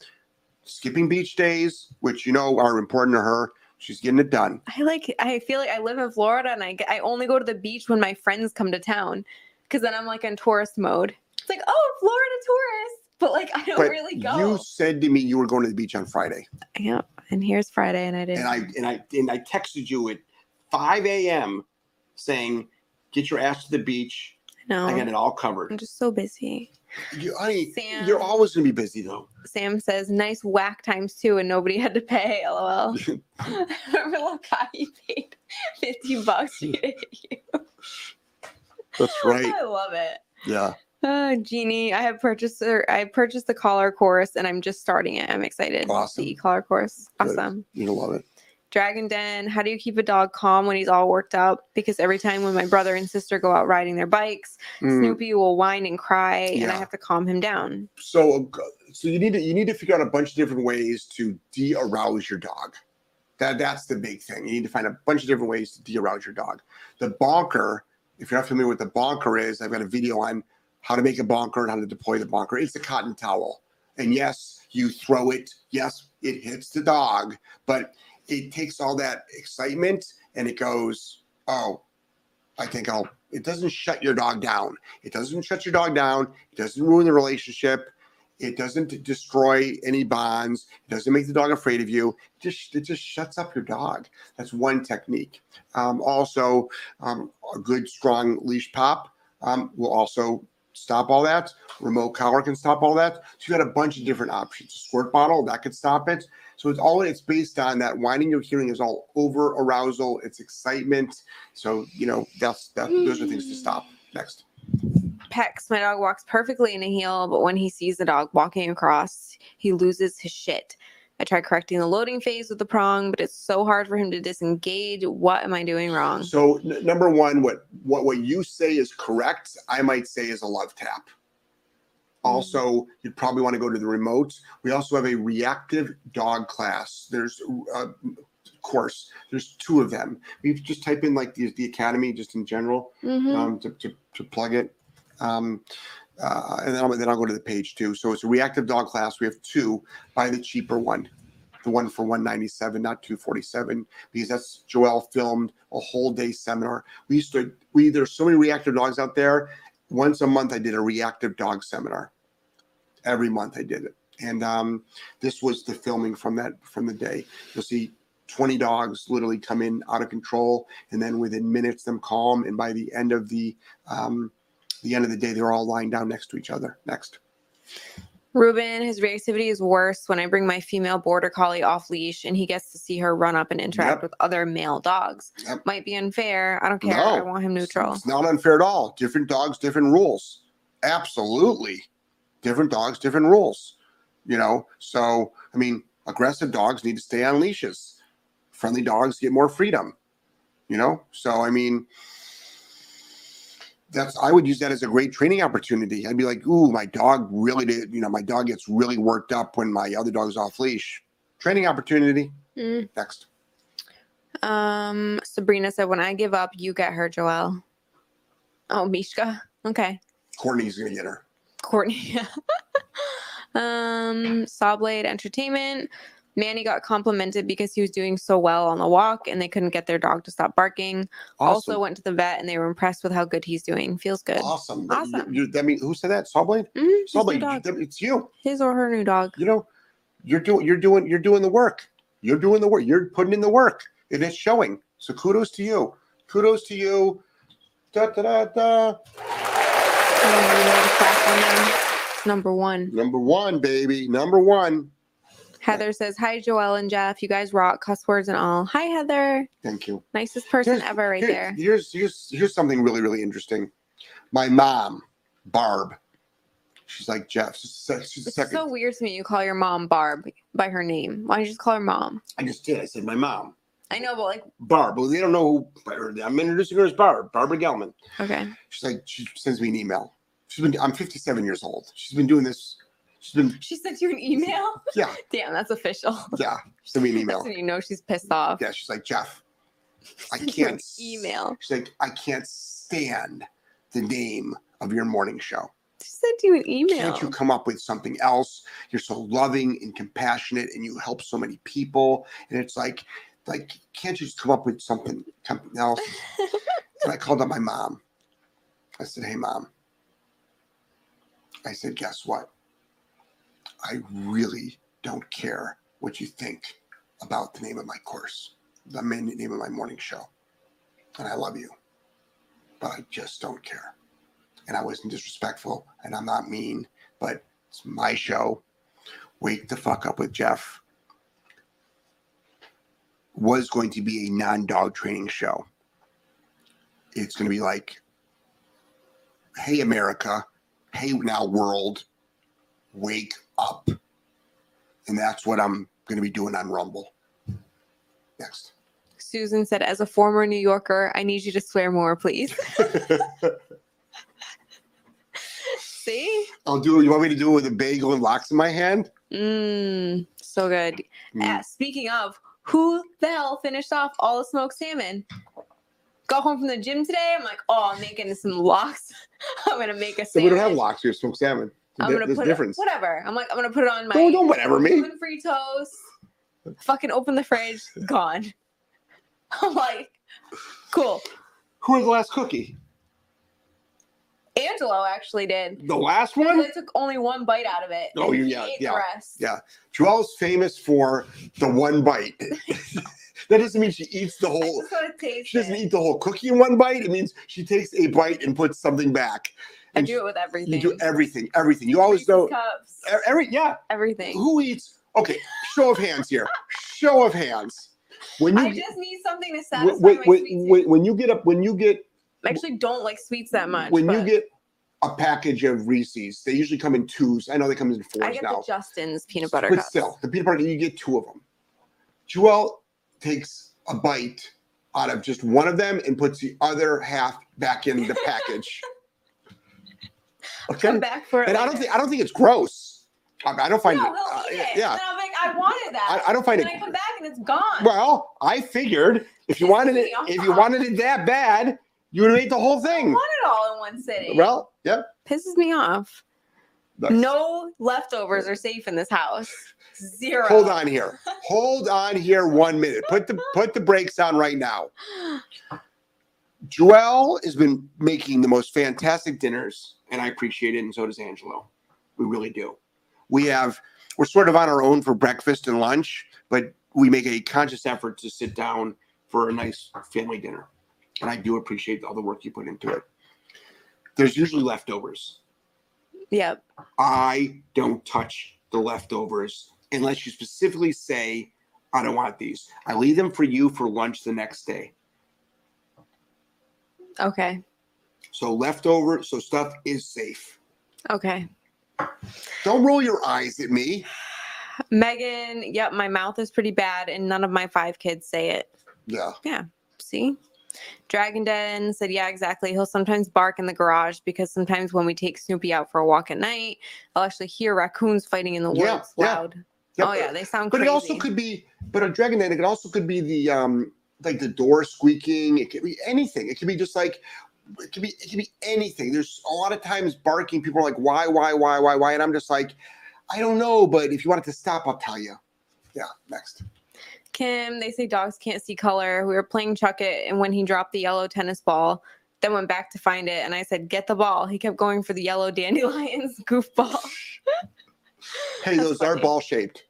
skipping beach days, which you know are important to her. She's getting it done. I like. I feel like I live in Florida, and I get- I only go to the beach when my friends come to town, because then I'm like in tourist mode. It's like, oh, Florida tourist, but like I don't But really go. you said to me you were going to the beach on Friday, Yeah, and here's Friday, and I didn't. and I and I and I texted you at 5 a.m. saying, "Get your ass to the beach. no, I got it all covered." I'm just so busy. You, honey, Sam. you're always going to be busy though. Sam says, "Nice whack times two, and nobody had to pay." *laughs* LOL. *laughs* Remember paid fifty bucks to get you? That's right. I love it. Yeah. Uh, Jeannie, I have purchased I purchased the collar course and I'm just starting it. I'm excited. Awesome. The collar course. Good. Awesome. You're going to love it. Dragon Den, how do you keep a dog calm when he's all worked up? Because every time when my brother and sister go out riding their bikes, Mm. Snoopy will whine and cry and I have to calm him down. So, so you need to you need to figure out a bunch of different ways to de-arouse your dog. That that's the big thing. You need to find a bunch of different ways to de-arouse your dog. The bonker, if you're not familiar with the bonker is, I've got a video on how to make a bonker and how to deploy the bonker. It's a cotton towel, and yes, you throw it. Yes, it hits the dog, but it takes all that excitement and it goes, oh, I think I'll. It doesn't shut your dog down. It doesn't shut your dog down. It doesn't ruin the relationship. It doesn't destroy any bonds. It doesn't make the dog afraid of you. It just it just shuts up your dog. That's one technique. Um, also, um, a good strong leash pop um, will also stop all that. Remote collar can stop all that. So you got a bunch of different options. A Squirt bottle that could stop it. So it's all it's based on that whining you're hearing is all over arousal. It's excitement. So you know that's that. Those are things to stop. Next. Pex, my dog walks perfectly in a heel, but when he sees the dog walking across, he loses his shit. I try correcting the loading phase with the prong, but it's so hard for him to disengage. What am I doing wrong? So n- number one, what what what you say is correct. I might say is a love tap. Also, you'd probably want to go to the remote. We also have a reactive dog class. There's a course. There's two of them. We just type in like the the academy just in general Mhm. um, to, to to plug it. Um, uh, and then I'll, then I'll go to the page too. So it's a reactive dog class. We have two. Buy the cheaper one. the one for 197, not 247, because that's Joelle filmed a whole day seminar. We used to we there's so many reactive dogs out there. Once a month I did a reactive dog seminar. Every month I did it. And um, this was the filming from that from the day. You'll see 20 dogs literally come in out of control, and then within minutes them calm. And by the end of the um, the end of the day, they're all lying down next to each other. Next. Ruben, his reactivity is worse when I bring my female border collie off leash and he gets to see her run up and interact Yep. with other male dogs. Yep. Might be unfair. I don't care. No. I want him neutral. It's not unfair at all. Different dogs, different rules. Absolutely. Different dogs, different rules. You know, so I mean, aggressive dogs need to stay on leashes. Friendly dogs get more freedom. You know, so I mean, that's I would use that as a great training opportunity. I'd be like, ooh, my dog really did, you know, my dog gets really worked up when my other dog's off leash. Training opportunity. Mm. Next. Um, Sabrina said, "When I give up, you get her, Joelle." Oh, Mishka. Okay, Courtney's gonna get her. Courtney. *laughs* um, Sawblade Entertainment. Manny got complimented because he was doing so well on the walk, and they couldn't get their dog to stop barking. Awesome. Also went to the vet, and they were impressed with how good he's doing. Feels good. awesome. That- Awesome. You, that mean who said that? Sawblade? Mhm, Sawblade, you- it's you. His or her new dog. you know, you're doing you're doing you're doing the work. You're doing the work. You're putting in the work. And It is showing. So kudos to you. Kudos to you. Da da da da. You know the crack one now? It's Number one. Number one, baby. Number one. Heather says, "Hi, Joelle and Jeff. You guys rock. Cuss words and all. Hi, Heather. Thank you. Nicest person Here's- ever, right Here- there. Here's here's here's something really really interesting. My mom, Barb. She's like Jeff. She's It's second. so weird to me. You call your mom Barb by her name. Why don't you just call her mom? I just did. I said my mom, I know, but like, Barb. Well, they don't know who. I'm introducing her as Barb, Barbara Gellman. okay. She's like, she sends me an email. She's been, I'm 57 years old. She's been doing this. Been, She sent you an email. yeah, *laughs* Damn, that's official. yeah. She sent me an email. *laughs* you know she's pissed off. Yeah, she's like, Jeff, I Sent you an can't. email. She's like, I can't stand the name of your morning show. She sent you an email. Can't you come up with something else? You're so loving and compassionate, and you help so many people. And it's like, like, can't you just come up with something, something else? *laughs* and I called up my mom. I said, Hey, mom. I said, Guess what? I really don't care what you think about the name of my course, the main name of my morning show. And I love you, but I just don't care. And I wasn't disrespectful, and I'm not mean, but it's my show. Wake the fuck up with Jeff. Was going to be a non dog training show. It's going to be like, hey, America, hey, now world, wake up. And that's what I'm going to be doing on Rumble. Next. Susan said, as a former New Yorker, I need you to swear more, please. *laughs* See? I'll do. You want me to do it with a bagel and lox in my hand? Mmm, so good. Mm. Uh, speaking of, who the hell finished off all the smoked salmon? Got home from the gym today. I'm like, oh, I'm making some lox. *laughs* I'm gonna make a So we don't have lox here, smoked salmon. I'm gonna There's put difference. it whatever. I'm like, I'm gonna put it on my Don't, don't whatever me. gluten-free toast. Fucking open the fridge, gone. *laughs* I'm like, cool. Who was the last cookie? Angelo actually did. The last one? I took only one bite out of it. Oh, and you- he yeah, yeah, yeah. Joelle's famous for the one bite. *laughs* that doesn't mean she eats the whole. just want to taste She doesn't it. eat the whole cookie in one bite. It means she takes a bite and puts something back. I do it with everything. You do everything, everything. You always know. cups, Every yeah. everything. Who eats? Okay, show of hands here. Show of hands. When you I get- just need something to satisfy when, my when, sweet tooth. when, when you get up, when you get I actually don't like sweets that much. when you get a package of Reese's, they usually come in twos. I know they come in I fours get now. the Justin's peanut butter but cups. still, the peanut butter, you get two of them. Joelle takes a bite out of just one of them and puts the other half back in the package. *laughs* Okay, Come back for it. and I don't think I don't think it's gross. I, I don't find no, it. he'll uh, eat it. yeah. And I'm like, I wanted that. I, I don't find it. and it. I come back and it's gone. Well, I figured if you wanted it, if you wanted it that bad, you would have ate the whole I thing. want it all in one sitting. Well, yep. pisses me off. Next. No leftovers are safe in this house. Zero. Hold on here. Hold on here one minute. Put the put the brakes on right now. *gasps* Joelle has been making the most fantastic dinners, and I appreciate it, and so does Angelo. We really do. We have we're sort of on our own for breakfast and lunch, but we make a conscious effort to sit down for a nice family dinner. And I do appreciate all the work you put into it. There's usually leftovers. Yep. I don't touch the leftovers unless you specifically say, I don't want these. I leave them for you for lunch the next day. Okay. So leftover, so stuff is safe. Okay. Don't roll your eyes at me. Megan, yep, my mouth is pretty bad, and none of my five kids say it. Yeah. Yeah. See? Dragon Den said, Yeah, exactly. He'll sometimes bark in the garage because sometimes when we take Snoopy out for a walk at night, I'll actually hear raccoons fighting in the woods Yeah, yeah. loud. Oh, yeah, they sound crazy. But crazy. it also could be, but a dragon den, it also could be the um like the door squeaking. It could be anything. It could be just like it could be it could be anything. There's a lot of times barking. People are like, why, why, why, why, why? And I'm just like, I don't know, but if you want it to stop, I'll tell you. Yeah, next. Kim, they say dogs can't see color. We were playing Chuck It, and when he dropped the yellow tennis ball, then went back to find it, and I said, Get the ball. He kept going for the yellow *laughs* dandelions goofball. Hey, That's those are ball shaped.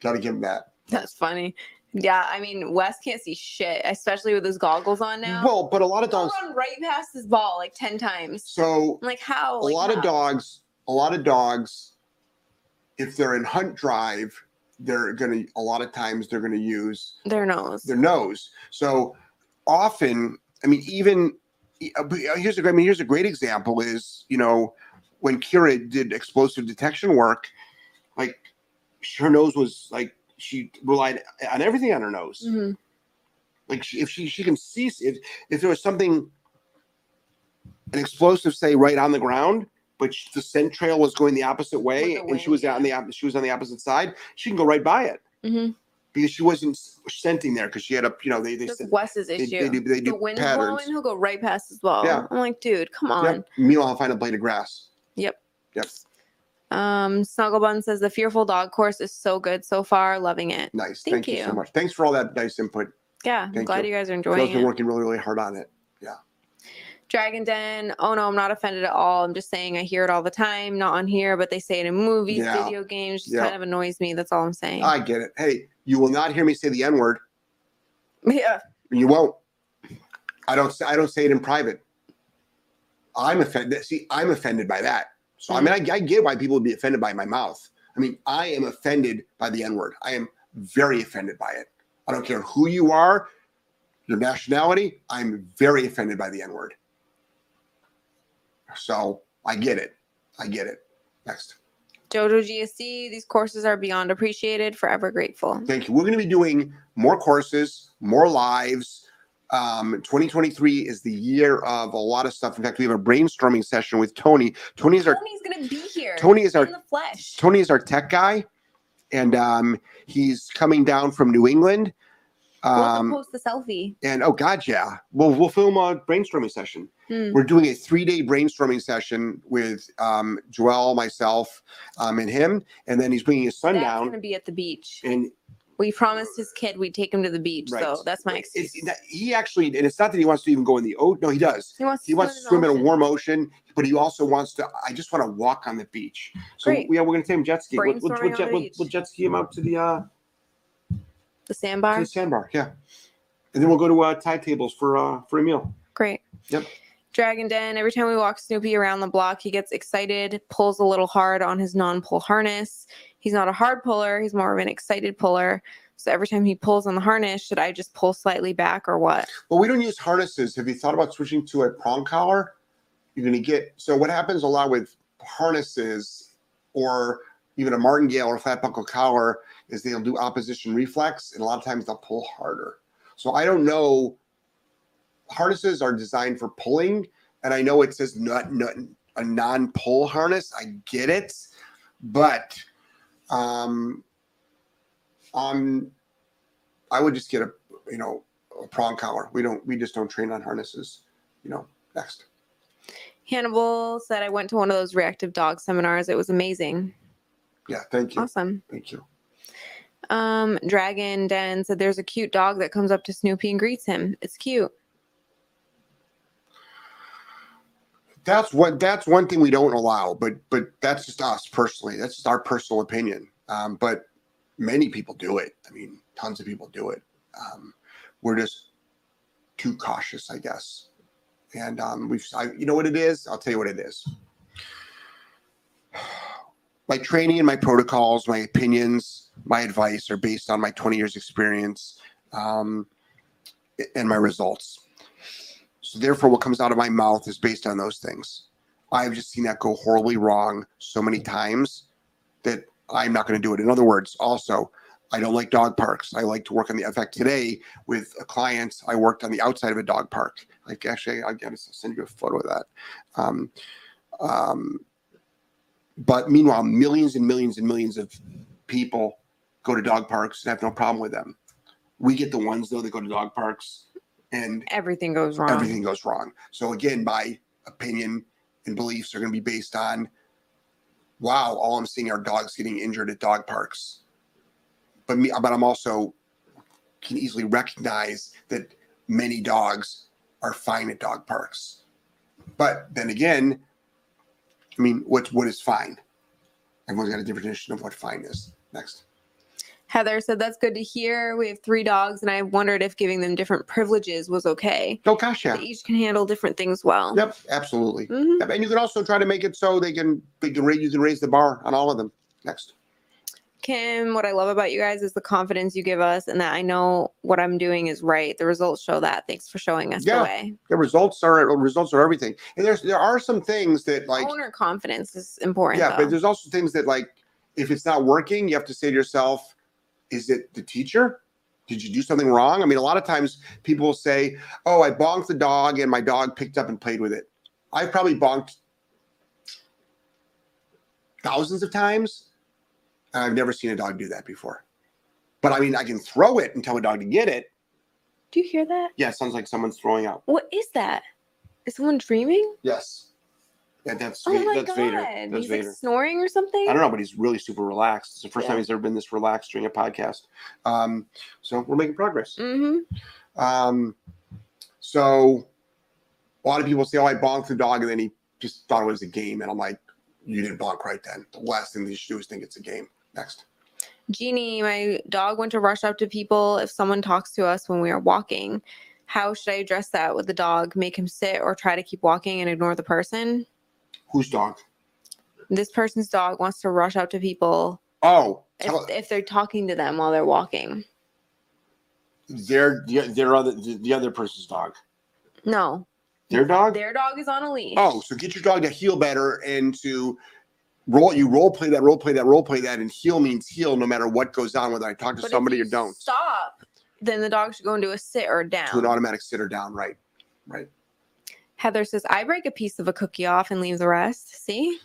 Gotta give him that. That's funny. Yeah, I mean, Wes can't see shit, especially with his goggles on now. Well, but a lot of He'll dogs. run right past his ball like 10 times. So I'm like, how? a Like, lot of dogs, a lot of dogs, if they're in hunt drive, they're gonna a lot of times they're gonna use Their nose. their nose. So often, I mean, even uh, but here's a I mean, here's a great example is you know when Kira did explosive detection work, like her nose was like she relied on everything on her nose. Mhm. Like she, if she she can see if if there was something an explosive say right on the ground, but sh- the scent trail was going the opposite way, the and she was out on the op- she was on the opposite side, she can go right by it Mhm. because she wasn't scenting there because she had a you know they they, That's said- Wes's issue. they do they the do patterns. blowing, he'll go right past his ball. Yeah. I'm like, dude, come on. Yep. Meanwhile, I'll find a blade of grass. Yep. Yep. Um, Snugglebun says the Fearful Dog course is so good so far. Loving it. Nice. Thank Thank, you. so much. Thanks for all that nice input. Yeah, I'm glad you. you. guys are Phil's enjoying been it. working really really hard on it. Yeah. Dragon Den. Oh no, I'm not offended at all. I'm just saying I hear it all the time, not on here, but they say it in movies, Yeah. video games. Just Yeah. kind of annoys me. That's all I'm saying. I get it. Hey, you will not hear me say the N word. *laughs* yeah. You won't. I don't. say- I don't say it in private. I'm offended. See, I'm offended by that. So I mean, I, I get why people would be offended by my mouth. I mean, I am offended by the N word. I am very offended by it. I don't care who you are, your nationality. I'm very offended by the N word. So I get it. I get it. Next. Jojo GSD. These courses are beyond appreciated. Forever grateful. Thank you. We're going to be doing more courses, more lives. Um, 2023 is the year of a lot of stuff. In fact, we have a brainstorming session with Tony. Tony is our Tony's gonna be here. Tony is our in the flesh. Tony is our tech guy, and um, he's coming down from New England. We'll Um, post the selfie. and oh god, yeah, we'll we'll film a brainstorming session. Hmm. We're doing a three day brainstorming session with um, Joelle, myself, um, and him, and then he's bringing his son That's down. gonna be at the beach. And We promised his kid we'd take him to the beach, Right. so that's my excuse. that- he actually, and it's not that he wants to even go in the ocean. No, he does. he wants to He wants to swim in a warm ocean, but he also wants to. I just want to walk on the beach. So Great. yeah, we're gonna take him jet ski. We'll, we'll, we'll, jet, we'll, jet ski him out to the uh, the to sandbar. the sandbar. Yeah, and then we'll go to uh, tide tables for uh for a meal. Great. Yep. Dragon Den. Every time we walk Snoopy around the block, he gets excited, pulls a little hard on his non-pull harness. He's not a hard puller; he's more of an excited puller. So every time he pulls on the harness, should I just pull slightly back or what? Well, we don't use harnesses. Have you thought about switching to a prong collar? You're gonna get. So what happens a lot with harnesses, or even a martingale or flat buckle collar, is they'll do opposition reflex, and a lot of times they'll pull harder. So I don't know. Harnesses are designed for pulling, and I know it says not, not a non-pull harness. I get it, but um, um, I would just get a you know a prong collar. We don't we just don't train on harnesses. You know, next. Hannibal said I went to one of those reactive dog seminars. It was amazing. Yeah, thank you. Awesome. Thank you. Um, Dragon Den said there's a cute dog that comes up to Snoopy and greets him. It's cute. That's what that's one thing we don't allow, but but that's just us personally. That's just our personal opinion. Um, but many people do it. I mean, tons of people do it. Um, we're just too cautious, I guess. And um, we've, I, you know what it is? I'll tell you what it is. *sighs* My training and my protocols, my opinions, my advice are based on my 20 years experience um, and my results. So therefore, what comes out of my mouth is based on those things. I've just seen that go horribly wrong so many times that I'm not going to do it. In other words, also, I don't like dog parks. I like to work on the. In fact, today with a client, I worked on the outside of a dog park. Like actually, I gotta send you a photo of that. Um, um, but meanwhile, millions and millions and millions of people go to dog parks and have no problem with them. We get the ones though that go to dog parks and Everything goes wrong. everything goes wrong. So again, my opinion and beliefs are going to be based on, wow, all I'm seeing are dogs getting injured at dog parks. But me, but I'm also can easily recognize that many dogs are fine at dog parks. But then again, I mean, what what is fine? Everyone's got a different definition of what fine is. Next. Heather said that's good to hear. We have three dogs, and I wondered if giving them different privileges was okay. Oh gosh, yeah. They each can handle different things well. Yep, absolutely. Mhm. And you can also try to make it so they can they can raise you can raise the bar on all of them. Next. Kim, what I love about you guys is the confidence you give us, and that I know what I'm doing is right. The results show that. Thanks for showing us Yeah. the way. The results are results are everything. And there's there are some things that like Owner confidence is important. yeah, though. but there's also things that like if it's not working, you have to say to yourself, is it the teacher? Did you do something wrong? I mean, a lot of times people will say, "Oh, I bonked the dog and my dog picked up and played with it." I've probably bonked thousands of times, and I've never seen a dog do that before. But I mean, I can throw it and tell a dog to get it. Do you hear that? Yeah, it sounds like someone's throwing out. What is that? Is someone dreaming? Yes. Yeah, that's Oh Va- my that's god! Vader. That's He's Vader. like snoring or something. I don't know, but he's really super relaxed. It's the first Yeah. time he's ever been this relaxed during a podcast. Um, so we're making progress. Mm-hmm. Um, so a lot of people say, "Oh, I bonked the dog," and then he just thought it was a game, and I'm like, "You didn't bonk right then. The last thing they should do is think it's a game." Next. Jeannie, my dog went to rush up to people if someone talks to us when we are walking. How should I address that with the dog? Make him sit or try to keep walking and ignore the person? Whose dog? This person's dog wants to rush out to people Oh, if, if they're talking to them while they're walking. their the- their other the, the other person's dog. No, Their dog. their dog is on a leash. Oh, so get your dog to heel better and to roll. You role play that, role play that, role play that, and heel means heel no matter what goes on, whether I talk to But if somebody you or don't. Stop. Then the dog should go into a sit or a To an automatic sit or down, right? Right. Heather says, I break a piece of a cookie off and leave the rest. See?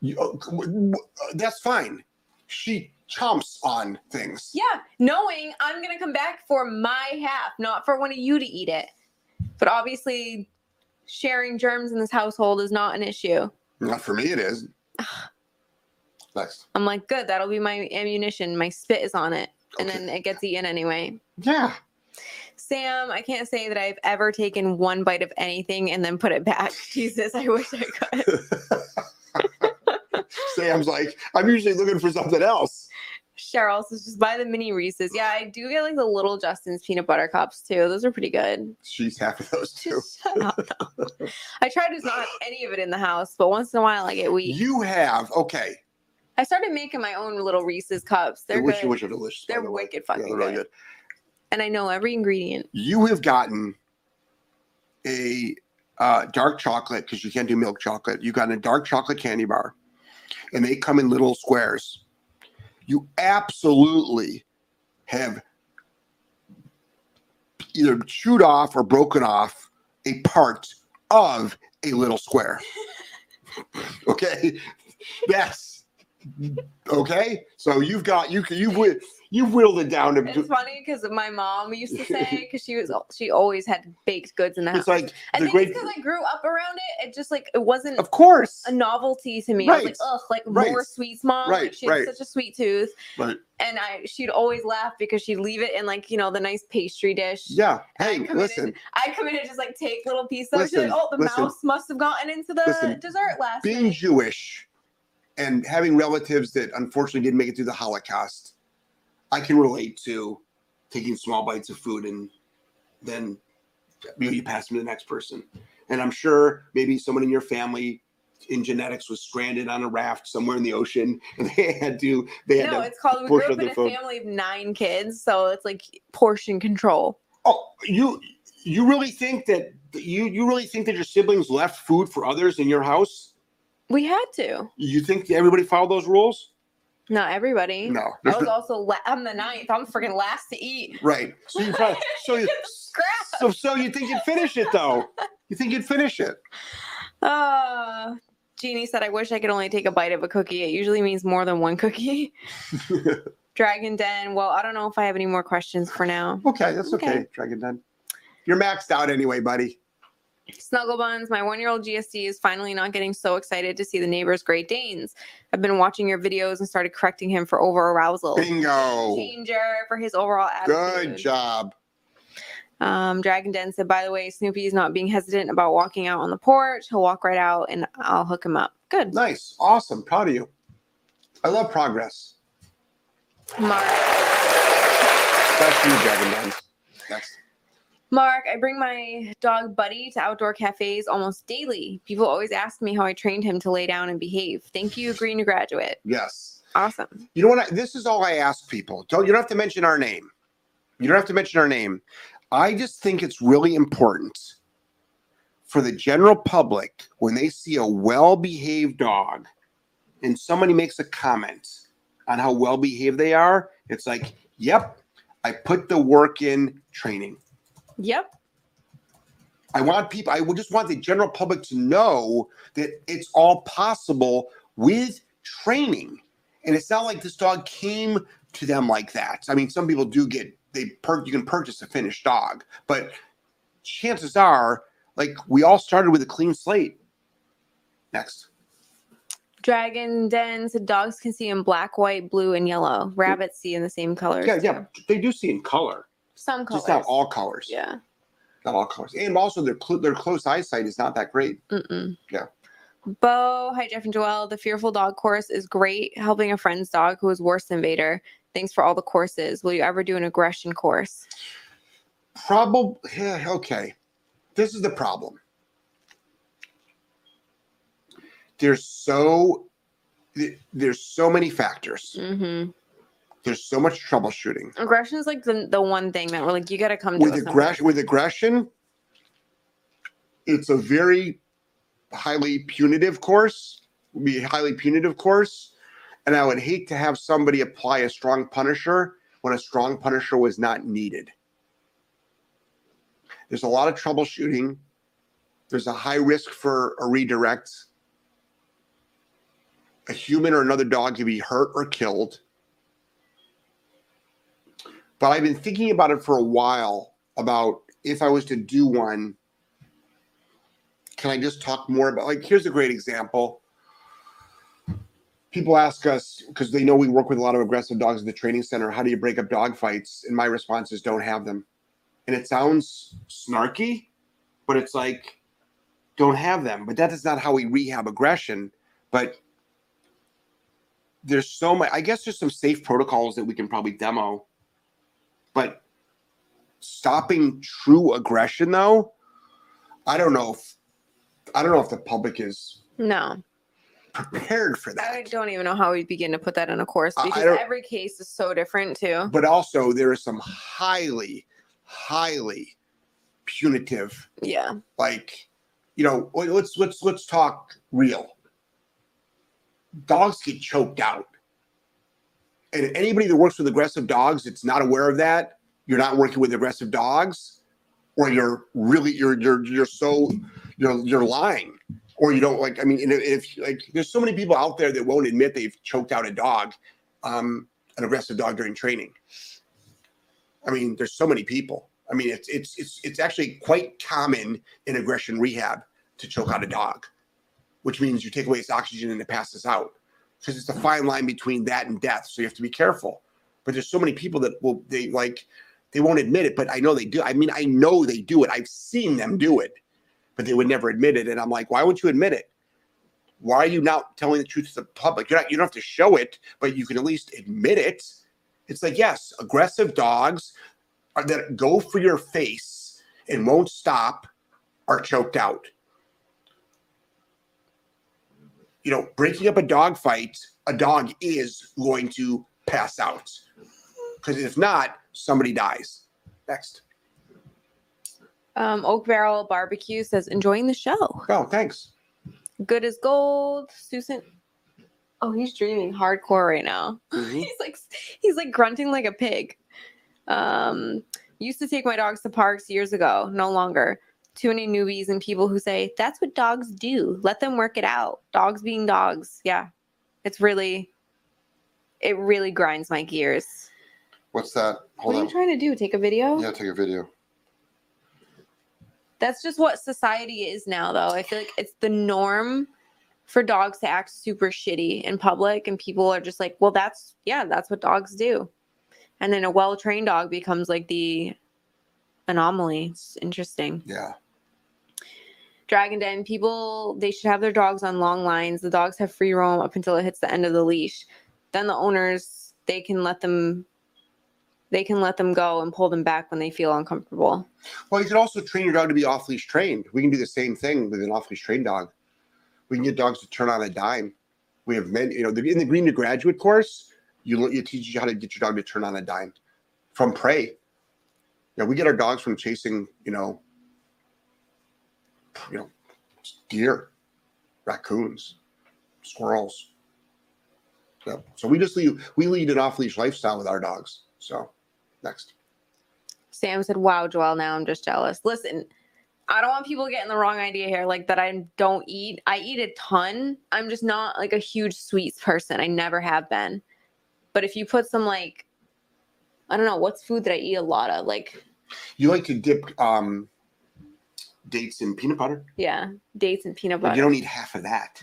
You, oh, uh, that's fine. She chomps on things. Yeah, knowing I'm going to come back for my half, not for one of you to eat it. But obviously, sharing germs in this household is not an issue. Not for me, it is. *sighs* Next. I'm like, good, that'll be my ammunition. My spit is on it. And Okay. then it gets eaten anyway. Yeah. Sam, I can't say that I've ever taken one bite of anything and then put it back. *laughs* Jesus, I wish I could. *laughs* Sam's like, I'm usually looking for something else. Cheryl says, just buy the mini Reese's. Yeah, I do get like the little Justin's peanut butter cups too. Those are pretty good. She's half of those too. *laughs* Up. I try to not have any of it in the house, but once in a while I get weak. You have okay. I started making my own little Reese's cups. They're wish good. you wish are delicious. They're the wicked Yeah, they're really good. good. And I know every ingredient. You have gotten a uh, dark chocolate because you can't do milk chocolate. You got a dark chocolate candy bar, and they come in little squares. You absolutely have either chewed off or broken off a part of a little square. *laughs* okay, yes. Okay, so you've got you can you've wi- you whittled it down to. It's funny because my mom used to say *laughs* because she was she always had baked goods in the house. It's like I think great. it's because I grew up around it. It just like it wasn't Of course. a novelty to me. I was like, Right. ugh, like Right. more sweets, mom. Like, Right, she had right. such a sweet tooth. Right. And I she'd always laugh because she'd leave it in like, you know, the nice pastry dish. Yeah. Hey, in listen. I'd come in and just like take little pieces. She's Listen, like, oh, the listen. mouse must have gotten into the Listen, dessert last Being night. Jewish and having relatives that unfortunately didn't make it through the Holocaust, I can relate to taking small bites of food and then you, know, you pass them to the next person. And I'm sure maybe someone in your family in genetics was stranded on a raft somewhere in the ocean *laughs* and they had to they had No, to it's called we grew up in a food. family of nine kids, so it's like portion control. Oh, you you really think that you you really think that your siblings left food for others in your house? We had to. You think everybody followed those rules? Not everybody. No. I was also la- I'm the ninth. I'm freaking last to eat. right. So you probably *laughs* so you Scrap. so so you think you'd finish it though? You think you'd finish it? Uh, Jeannie said, I wish I could only take a bite of a cookie. It usually means more than one cookie. *laughs* Dragon Den. Well, I don't know if I have any more questions for now. Okay, that's okay. Okay. Dragon Den. You're maxed out anyway, buddy. Snuggle Buns, my one year old GSD is finally not getting so excited to see the neighbor's Great Danes. I've been watching your videos and started correcting him for over arousal. Bingo. Changer for his overall attitude. Good job. Um, Dragon Den said, by the way, Snoopy is not being hesitant about walking out on the porch. He'll walk right out and I'll hook him up. Good. Nice. Awesome. Proud of you. I love progress. Mark. That's you, Dragon Den. Next. Mark, I bring my dog Buddy to outdoor cafes almost daily. People always ask me how I trained him to lay down and behave. Thank you, Green Graduate. Yes. Awesome. You know what? I, this is all I ask people. Don't you don't have to mention our name. You don't have to mention our name. I just think it's really important for the general public when they see a well-behaved dog and somebody makes a comment on how well-behaved they are, it's like, "Yep, I put the work in training." Yep. I want people, I would just want the general public to know that it's all possible with training. And it's not like this dog came to them like that. I mean, some people do get they per you can purchase a finished dog, but chances are, like we all started with a clean slate. Next. Dragon Den said dogs can see in black, white, blue, and yellow. Rabbits see in the same colors. Yeah, too. yeah. They do see in color. Some colors. Just not all colors. Yeah. Not all colors. And also their cl- their close eyesight is not that great. Mm-mm. Yeah. Bo, hi Jeff and Joelle. The Fearful Dog course is great. Helping a friend's dog who is worse than Vader. Thanks for all the courses. Will you ever do an aggression course? Probably yeah, okay. This is the problem. There's so there's so many factors. Mm-hmm. There's so much troubleshooting. Aggression is like the, the one thing that we're like, you got to come to With aggression with aggression, it's a very highly punitive course, would be a highly punitive course. And I would hate to have somebody apply a strong punisher when a strong punisher was not needed. There's a lot of troubleshooting. There's a high risk for a redirect. A human or another dog can be hurt or killed. But I've been thinking about it for a while about if I was to do one, can I just talk more about like here's a great example. People ask us because they know we work with a lot of aggressive dogs at the training center, how do you break up dog fights? And my response is don't have them. And it sounds snarky, but it's like don't have them. But that is not how we rehab aggression. But there's so much I guess there's some safe protocols that we can probably demo. But stopping true aggression though, I don't know if I don't know if the public is No, prepared for that. I don't even know how we begin to put that in a course I- I because every case is so different too. But also there is some highly, highly punitive, Yeah. like, you know, let's let's let's talk real. Dogs get choked out. And anybody that works with aggressive dogs that's not aware of that, you're not working with aggressive dogs, or you're really you're you're you're so you're you're lying. Or you don't like, I mean, if like there's so many people out there that won't admit they've choked out a dog. Um, an aggressive dog during training? I mean, there's so many people. I mean, it's it's it's it's actually quite common in aggression rehab to choke out a dog, which means you take away its oxygen and it passes out. Because it's a fine line between that and death, so you have to be careful. But there's so many people that will they like they won't admit it, but I know they do. I mean, I know they do it. I've seen them do it, but they would never admit it. And I'm like, why won't you admit it? Why are you not telling the truth to the public? You're not, you don't have to show it, but you can at least admit it. It's like, yes, aggressive dogs are, that go for your face and won't stop are choked out. You know, breaking up a dog fight, a dog is going to pass out. Because if not, somebody dies. Next. Um, Oak Barrel Barbecue says, enjoying the show. Oh, thanks. Good as gold. Susan. Oh, he's dreaming hardcore right now. Mhm. *laughs* he's like he's like grunting like a pig. Um, used to take my dogs to parks years ago. No longer. Too many newbies and people who say that's what dogs do. Let them work it out. Dogs being dogs. Yeah, it's really, it really grinds my gears. What's that? Hold what are on. you trying to do? Take a video? Yeah, take a video. That's just what society is now, though. I feel like it's the norm for dogs to act super shitty in public, and people are just like, well, that's, yeah, that's what dogs do. And then a well trained dog becomes like the anomaly. It's interesting. Yeah. Dragon Den, people, they should have their dogs on long lines. The dogs have free roam up until it hits the end of the leash. Then the owners, they can let them. They can let them go and pull them back when they feel uncomfortable. Well, you can also train your dog to be off leash trained. We can do the same thing with an off leash trained dog. We can get dogs to turn on a dime. We have many, you know, in the Green to Graduate course, you you teach you how to get your dog to turn on a dime from prey. Yeah, we get our dogs from chasing, you know, you know, deer, raccoons, squirrels. Yeah. So we just lead we lead an off leash lifestyle with our dogs. So next. Sam said, Wow, Joelle, now I'm just jealous. Listen, I don't want people getting the wrong idea here, like that I don't eat. I eat a ton. I'm just not like a huge sweets person. I never have been. But if you put some like I don't know, what's food that I eat a lot of? Like, You like to dip um, dates in peanut butter, yeah, dates and peanut but butter. you don't eat half of that.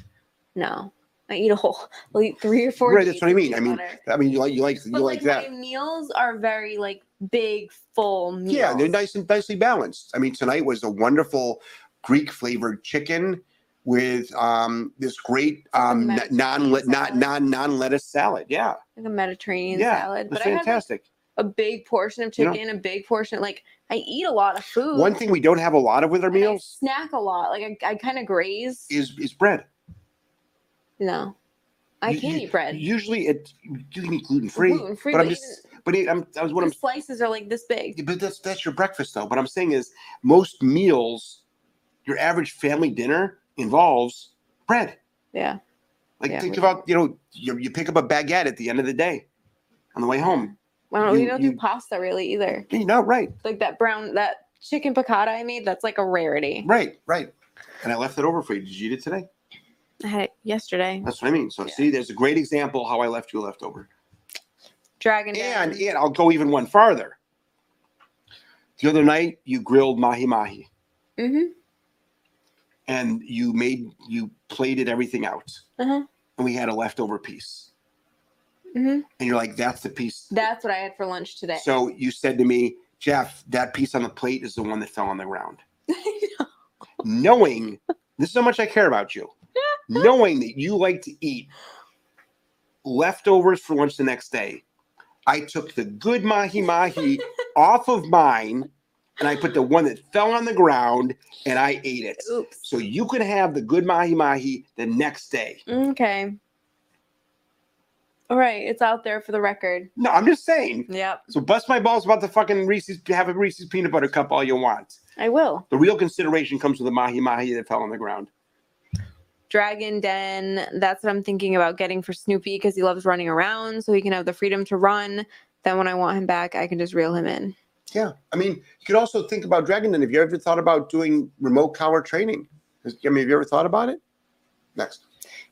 no. I eat a whole I'll eat three or four. right, that's what I mean. I mean, butter. I mean, you like you like you But like, like, that. my meals are very like big, full meals. Yeah, they're nice and nicely balanced. I mean, tonight was a wonderful Greek flavored chicken with um, this great um, non non non non lettuce salad. Yeah, like a Mediterranean yeah, salad. But I had like, fantastic. A big portion of You know? chicken, a big portion. Like I eat a lot of food. One thing we don't have a lot of with our meals snack a lot. Like I, I kind of graze. is is bread. no, I You- can't you- eat bread. Usually, it you can eat gluten free, Gluten free, but I'm but just but it, I'm that was what I'm slices are like this big. But that's that's your breakfast though. What I'm saying is most meals, your average family dinner involves bread. Yeah. Like Yeah, think about you know you, you pick up a baguette at the end of the day on the way home. I don't, we don't you- do pasta really either. You know, right, Like that brown that chicken piccata I made. That's like a rarity. right, right. And I left it over for you. Did you eat it today? I had it yesterday. That's what I mean. So Yeah. see, there's a great example how I left you a leftover. Dragon And Den. and I'll go even one farther. The other night you grilled mahi mahi Mhm. and you made you plated everything out Uh-huh. and we had a leftover piece. Mhm. And you're like, that's the piece That's what I had for lunch today. So you said to me, Jeff, that piece on the plate is the one that fell on the ground. *laughs* know. Knowing this is how much I care about you, *laughs* knowing that you like to eat leftovers for lunch the next day, I took the good mahi mahi *laughs* off of mine and I put the one that fell on the ground and I ate it. Oops. So you could have the good mahi mahi the next day. Okay. All right, it's out there for the record. No, I'm just saying. Yep, So bust my balls about the fucking Reese's, have a Reese's peanut butter cup all you want. I will. The real consideration comes with the mahi mahi that fell on the ground. Dragon Den. That's what I'm thinking about getting for Snoopy because he loves running around, so he can have the freedom to run. Then when I want him back, I can just reel him in. Yeah, I mean, you could also think about Dragon Den. Have you ever thought about doing remote collar training? I mean, have you ever thought about it? Next,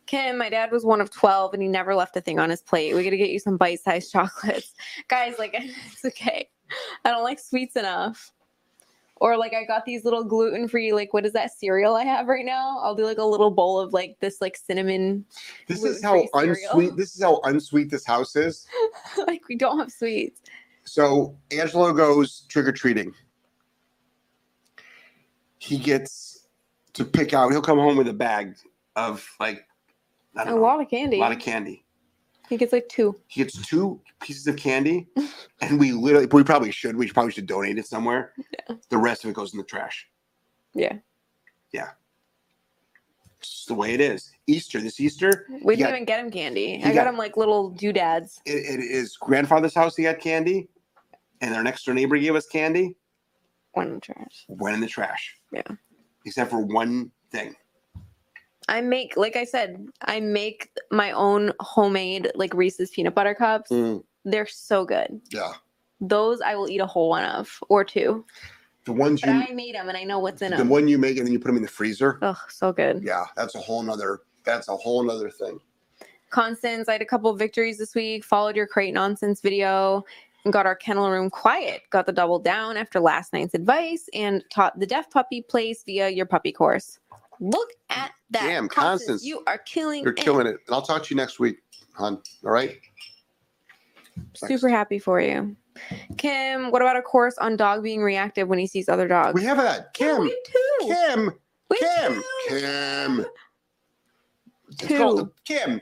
Kim, my dad was one of 12 and he never left a thing on his plate. We got to get you some bite sized *laughs* chocolates. Guys, like, *laughs* it's okay. I don't like sweets enough. Or like I got these little gluten free, like what is that cereal I have right now? I'll do like a little bowl of like this like cinnamon. This is how cereal. unsweet. This is how unsweet this house is. *laughs* like we don't have sweets. So Angelo goes trick or treating. He gets to pick out. He'll come home with a bag of like A know, lot of candy. a lot of candy. he gets like two. He gets two pieces of candy, *laughs* and we literally, we probably should, we probably should donate it somewhere. Yeah. The rest of it goes in the trash. Yeah. Yeah. It's just the way it is. Easter, this Easter, We didn't got- even get him candy. I got, got- him like little doodads. it, it is grandfather's house. He got candy, and our next door neighbor gave us candy. Went in the trash. Went in the trash. Yeah. Except for one thing. I make, like I said, I make my own homemade like Reese's peanut butter cups. Mm. They're so good. Yeah. Those I will eat a whole one of or two. The ones But you, I made them and I know what's in the them. The one you make, and then you put them in the freezer. Oh, so good. Yeah, that's a whole nother. That's a whole nother thing. Constance, I had a couple of victories this week. Followed your crate nonsense video and got our kennel room quiet. Got the double down after last night's advice and taught the deaf puppy place via your puppy course. Look at that. Damn, Constance. You are killing You're it. killing it. And I'll talk to you next week, hon. All right. Super happy for you. Kim, what about a course on dog being reactive when he sees other dogs? We have that. Yeah, Kim. we have. Kim. We Kim. two. Kim. It's Two. called Kim.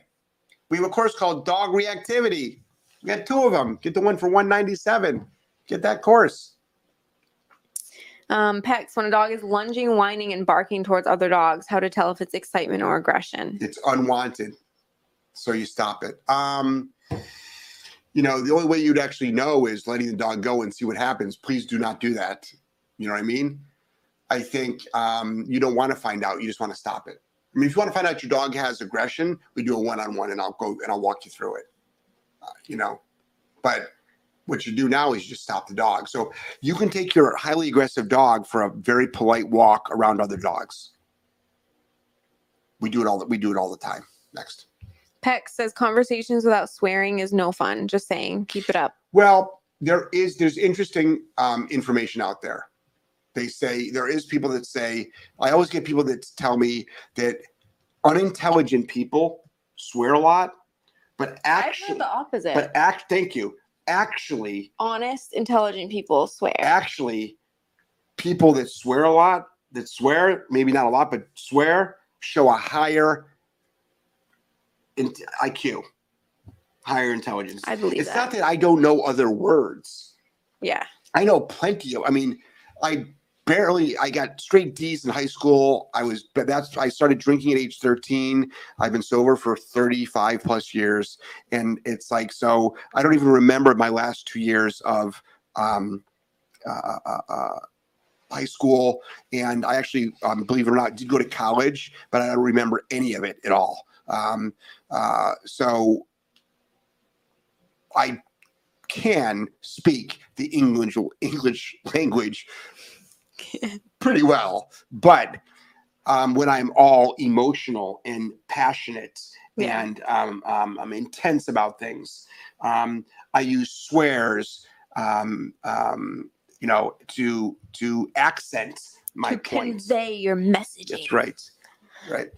We have a course called Dog Reactivity. We got two of them. Get the one for 197. Get that course. Um, Pex, when a dog is lunging, whining, and barking towards other dogs, how to tell if it's excitement or aggression. It's unwanted. So you stop it. Um, you know, the only way you'd actually know is letting the dog go and see what happens. Please do not do that. You know what I mean? I think um, you don't want to find out. You just want to stop it. I mean, if you want to find out your dog has aggression, we do a one-on-one, and I'll go and I'll walk you through it. Uh, you know, but what you do now is you just stop the dog. So you can take your highly aggressive dog for a very polite walk around other dogs. We do it all. We do it all the time. Next. Peck says conversations without swearing is no fun. Just saying, keep it up. Well, there is there's interesting um, information out there. They say there is people that say I always get people that tell me that unintelligent people swear a lot, but I've actually, heard the opposite. but act. Thank you. Actually, Honest, intelligent people swear. actually, people that swear a lot, that swear maybe not a lot, but swear show a higher in- IQ, higher intelligence. I believe it's that. not that I don't know other words. yeah. I know plenty of. I mean, I barely. I got straight D's in high school. I was, but that's. I started drinking at age thirteen. I've been sober for thirty-five plus years, and it's like so. I don't even remember my last two years of um, uh, uh, uh, high school, and I actually, um, believe it or not, did go to college, but I don't remember any of it at all. Um, uh, so I can speak the English English language *laughs* pretty well, but um, when I'm all emotional and passionate Yeah. and um, um, I'm intense about things, um, I use swears, um, um, you know, to to accent my to points. convey your messaging. That's right, right.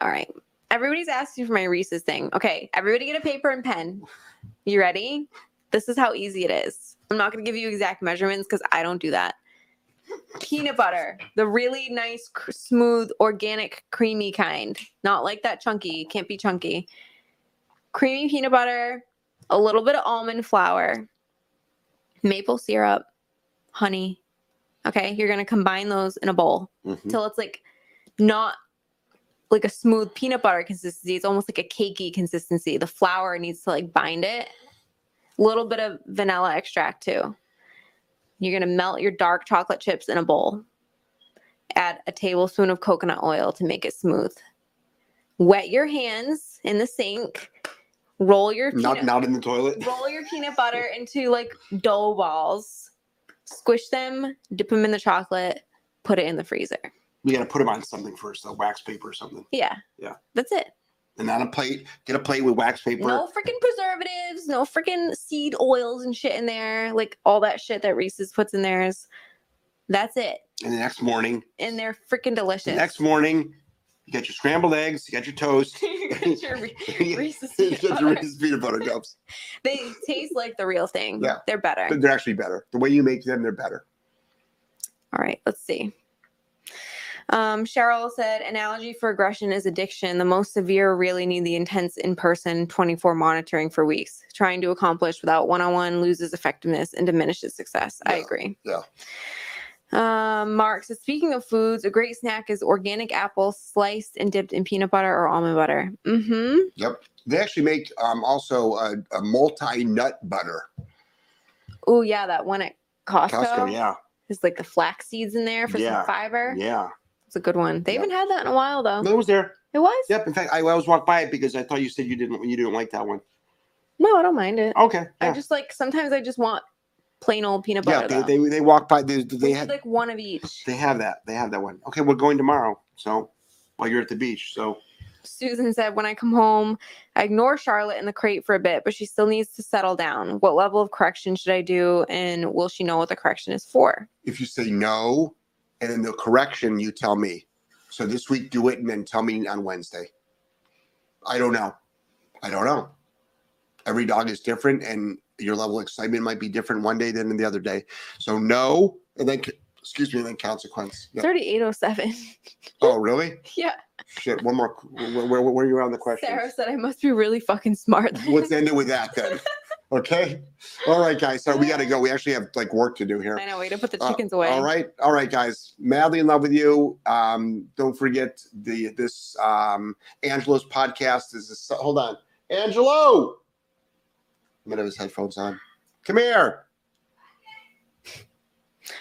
All right. Everybody's asking for my Reese's thing. Okay, everybody get a paper and pen. You ready? This is how easy it is. I'm not going to give you exact measurements because I don't do that. Peanut butter, the really nice, cr- smooth, organic, creamy kind. Not like that chunky. Can't be chunky. Creamy peanut butter, a little bit of almond flour, maple syrup, honey. Okay, you're to combine those in a bowl Mhm. till it's like not like a smooth peanut butter consistency. It's almost like a cakey consistency. The flour needs to like bind it. A little bit of vanilla extract too. You're gonna melt your dark chocolate chips in a bowl. Add a tablespoon of coconut oil to make it smooth. Wet your hands in the sink. Roll your Not peanut, not in the toilet. *laughs* roll your peanut butter into like dough balls. Squish them, dip them in the chocolate, put it in the freezer. We got to put them on something first, though, wax paper or something. Yeah. Yeah. That's it. And on a plate. Get a plate with wax paper. No freaking preservatives, no freaking seed oils and shit in there. Like all that shit that Reese's puts in theirs. That's it. And the next morning, And they're freaking the delicious. next morning, you got your scrambled eggs, you got your toast. *laughs* You your *laughs* Reese's get peanut your butter. Reese's peanut butter cups. *laughs* They taste like the real thing. Yeah. They're better. They're actually better. The way you make them, they're better. All right, let's see. Um, Cheryl said, analogy for aggression is addiction. The most severe really need the intense in person 24 monitoring for weeks. Trying to accomplish without one on one loses effectiveness and diminishes success. I agree. yeah. Um, Mark says, speaking of foods, a great snack is organic apple sliced and dipped in peanut butter or almond butter. Mm-hmm. Yep. They actually make um, also a, a multi nut butter. Oh, yeah, that one at Costco. Costco, yeah. Is like the flax seeds in there for Yeah, some fiber. Yeah. It's a good one. They Yep. haven't had that in a while though. No, it was there. It was? Yep. In fact, I always walked by it because I thought you said you didn't you didn't like that one. No, I don't mind it. Okay. I just like sometimes I just want plain old peanut butter. Yeah, they, they, they walk by. They, they have like one of each. they have that. They have that one. Okay, we're going tomorrow. So while you're at the beach, so Susan said, when I come home, I ignore Charlotte in the crate for a bit, but she still needs to settle down. What level of correction should I do? And will she know what the correction is for? if you say no, and then the correction, you tell me. So this week, do it, and then tell me on Wednesday. I don't know. I don't know. Every dog is different, and your level of excitement might be different one day than the other day. So no, and then excuse me, and then consequence. It's Yeah. already 807. Oh, really? *laughs* yeah. Shit. One more. Where, where, where are you on the question? Sarah said I must be really fucking smart. then." Let's end it with that then. *laughs* Okay. All right, guys. So we got to go. We actually have like work to do here. I know, way to put the Uh, chickens away. All right, all right, guys. Madly in love with you. Um, don't forget the this um Angelo's podcast is this, hold on. Angelo. I'm gonna have his headphones on. Come here.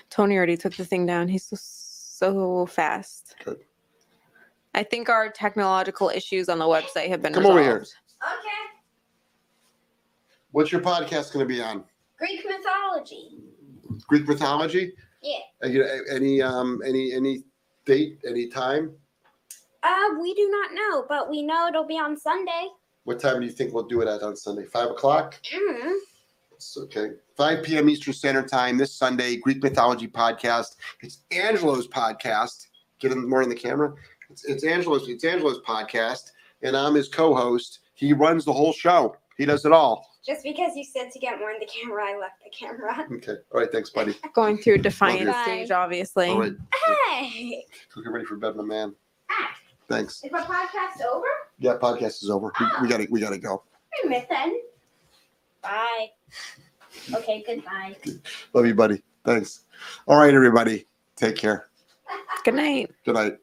Tony already took the thing down. He's so, so fast. Good. I think our technological issues on the website have been Come resolved. over here. Okay. What's your podcast gonna be on? Greek mythology. Greek mythology? Yeah. Uh, Any um any any date, any time? Uh, we do not know, but we know it'll be on Sunday. What time do you think we'll do it at on Sunday? Five o'clock? Mm. It's okay. 5 p.m. Eastern Standard Time this Sunday, Greek Mythology Podcast. It's Angelo's podcast. Get him more in the camera. It's, it's Angelo's. It's Angelo's podcast, and I'm his co-host. He runs the whole show. He does it all. Just because you said to get more in the camera, I left the camera. *laughs* Okay. All right. Thanks, buddy. *laughs* Going through defiant Bye. stage, obviously. All right. Hey, Cook it ready for bed, my man. Thanks. is my podcast over? Yeah, podcast is over. We, we gotta we gotta go. I miss then. Bye. Okay, goodbye. Love you, buddy. Thanks. All right, everybody. Take care. Good night. Good night.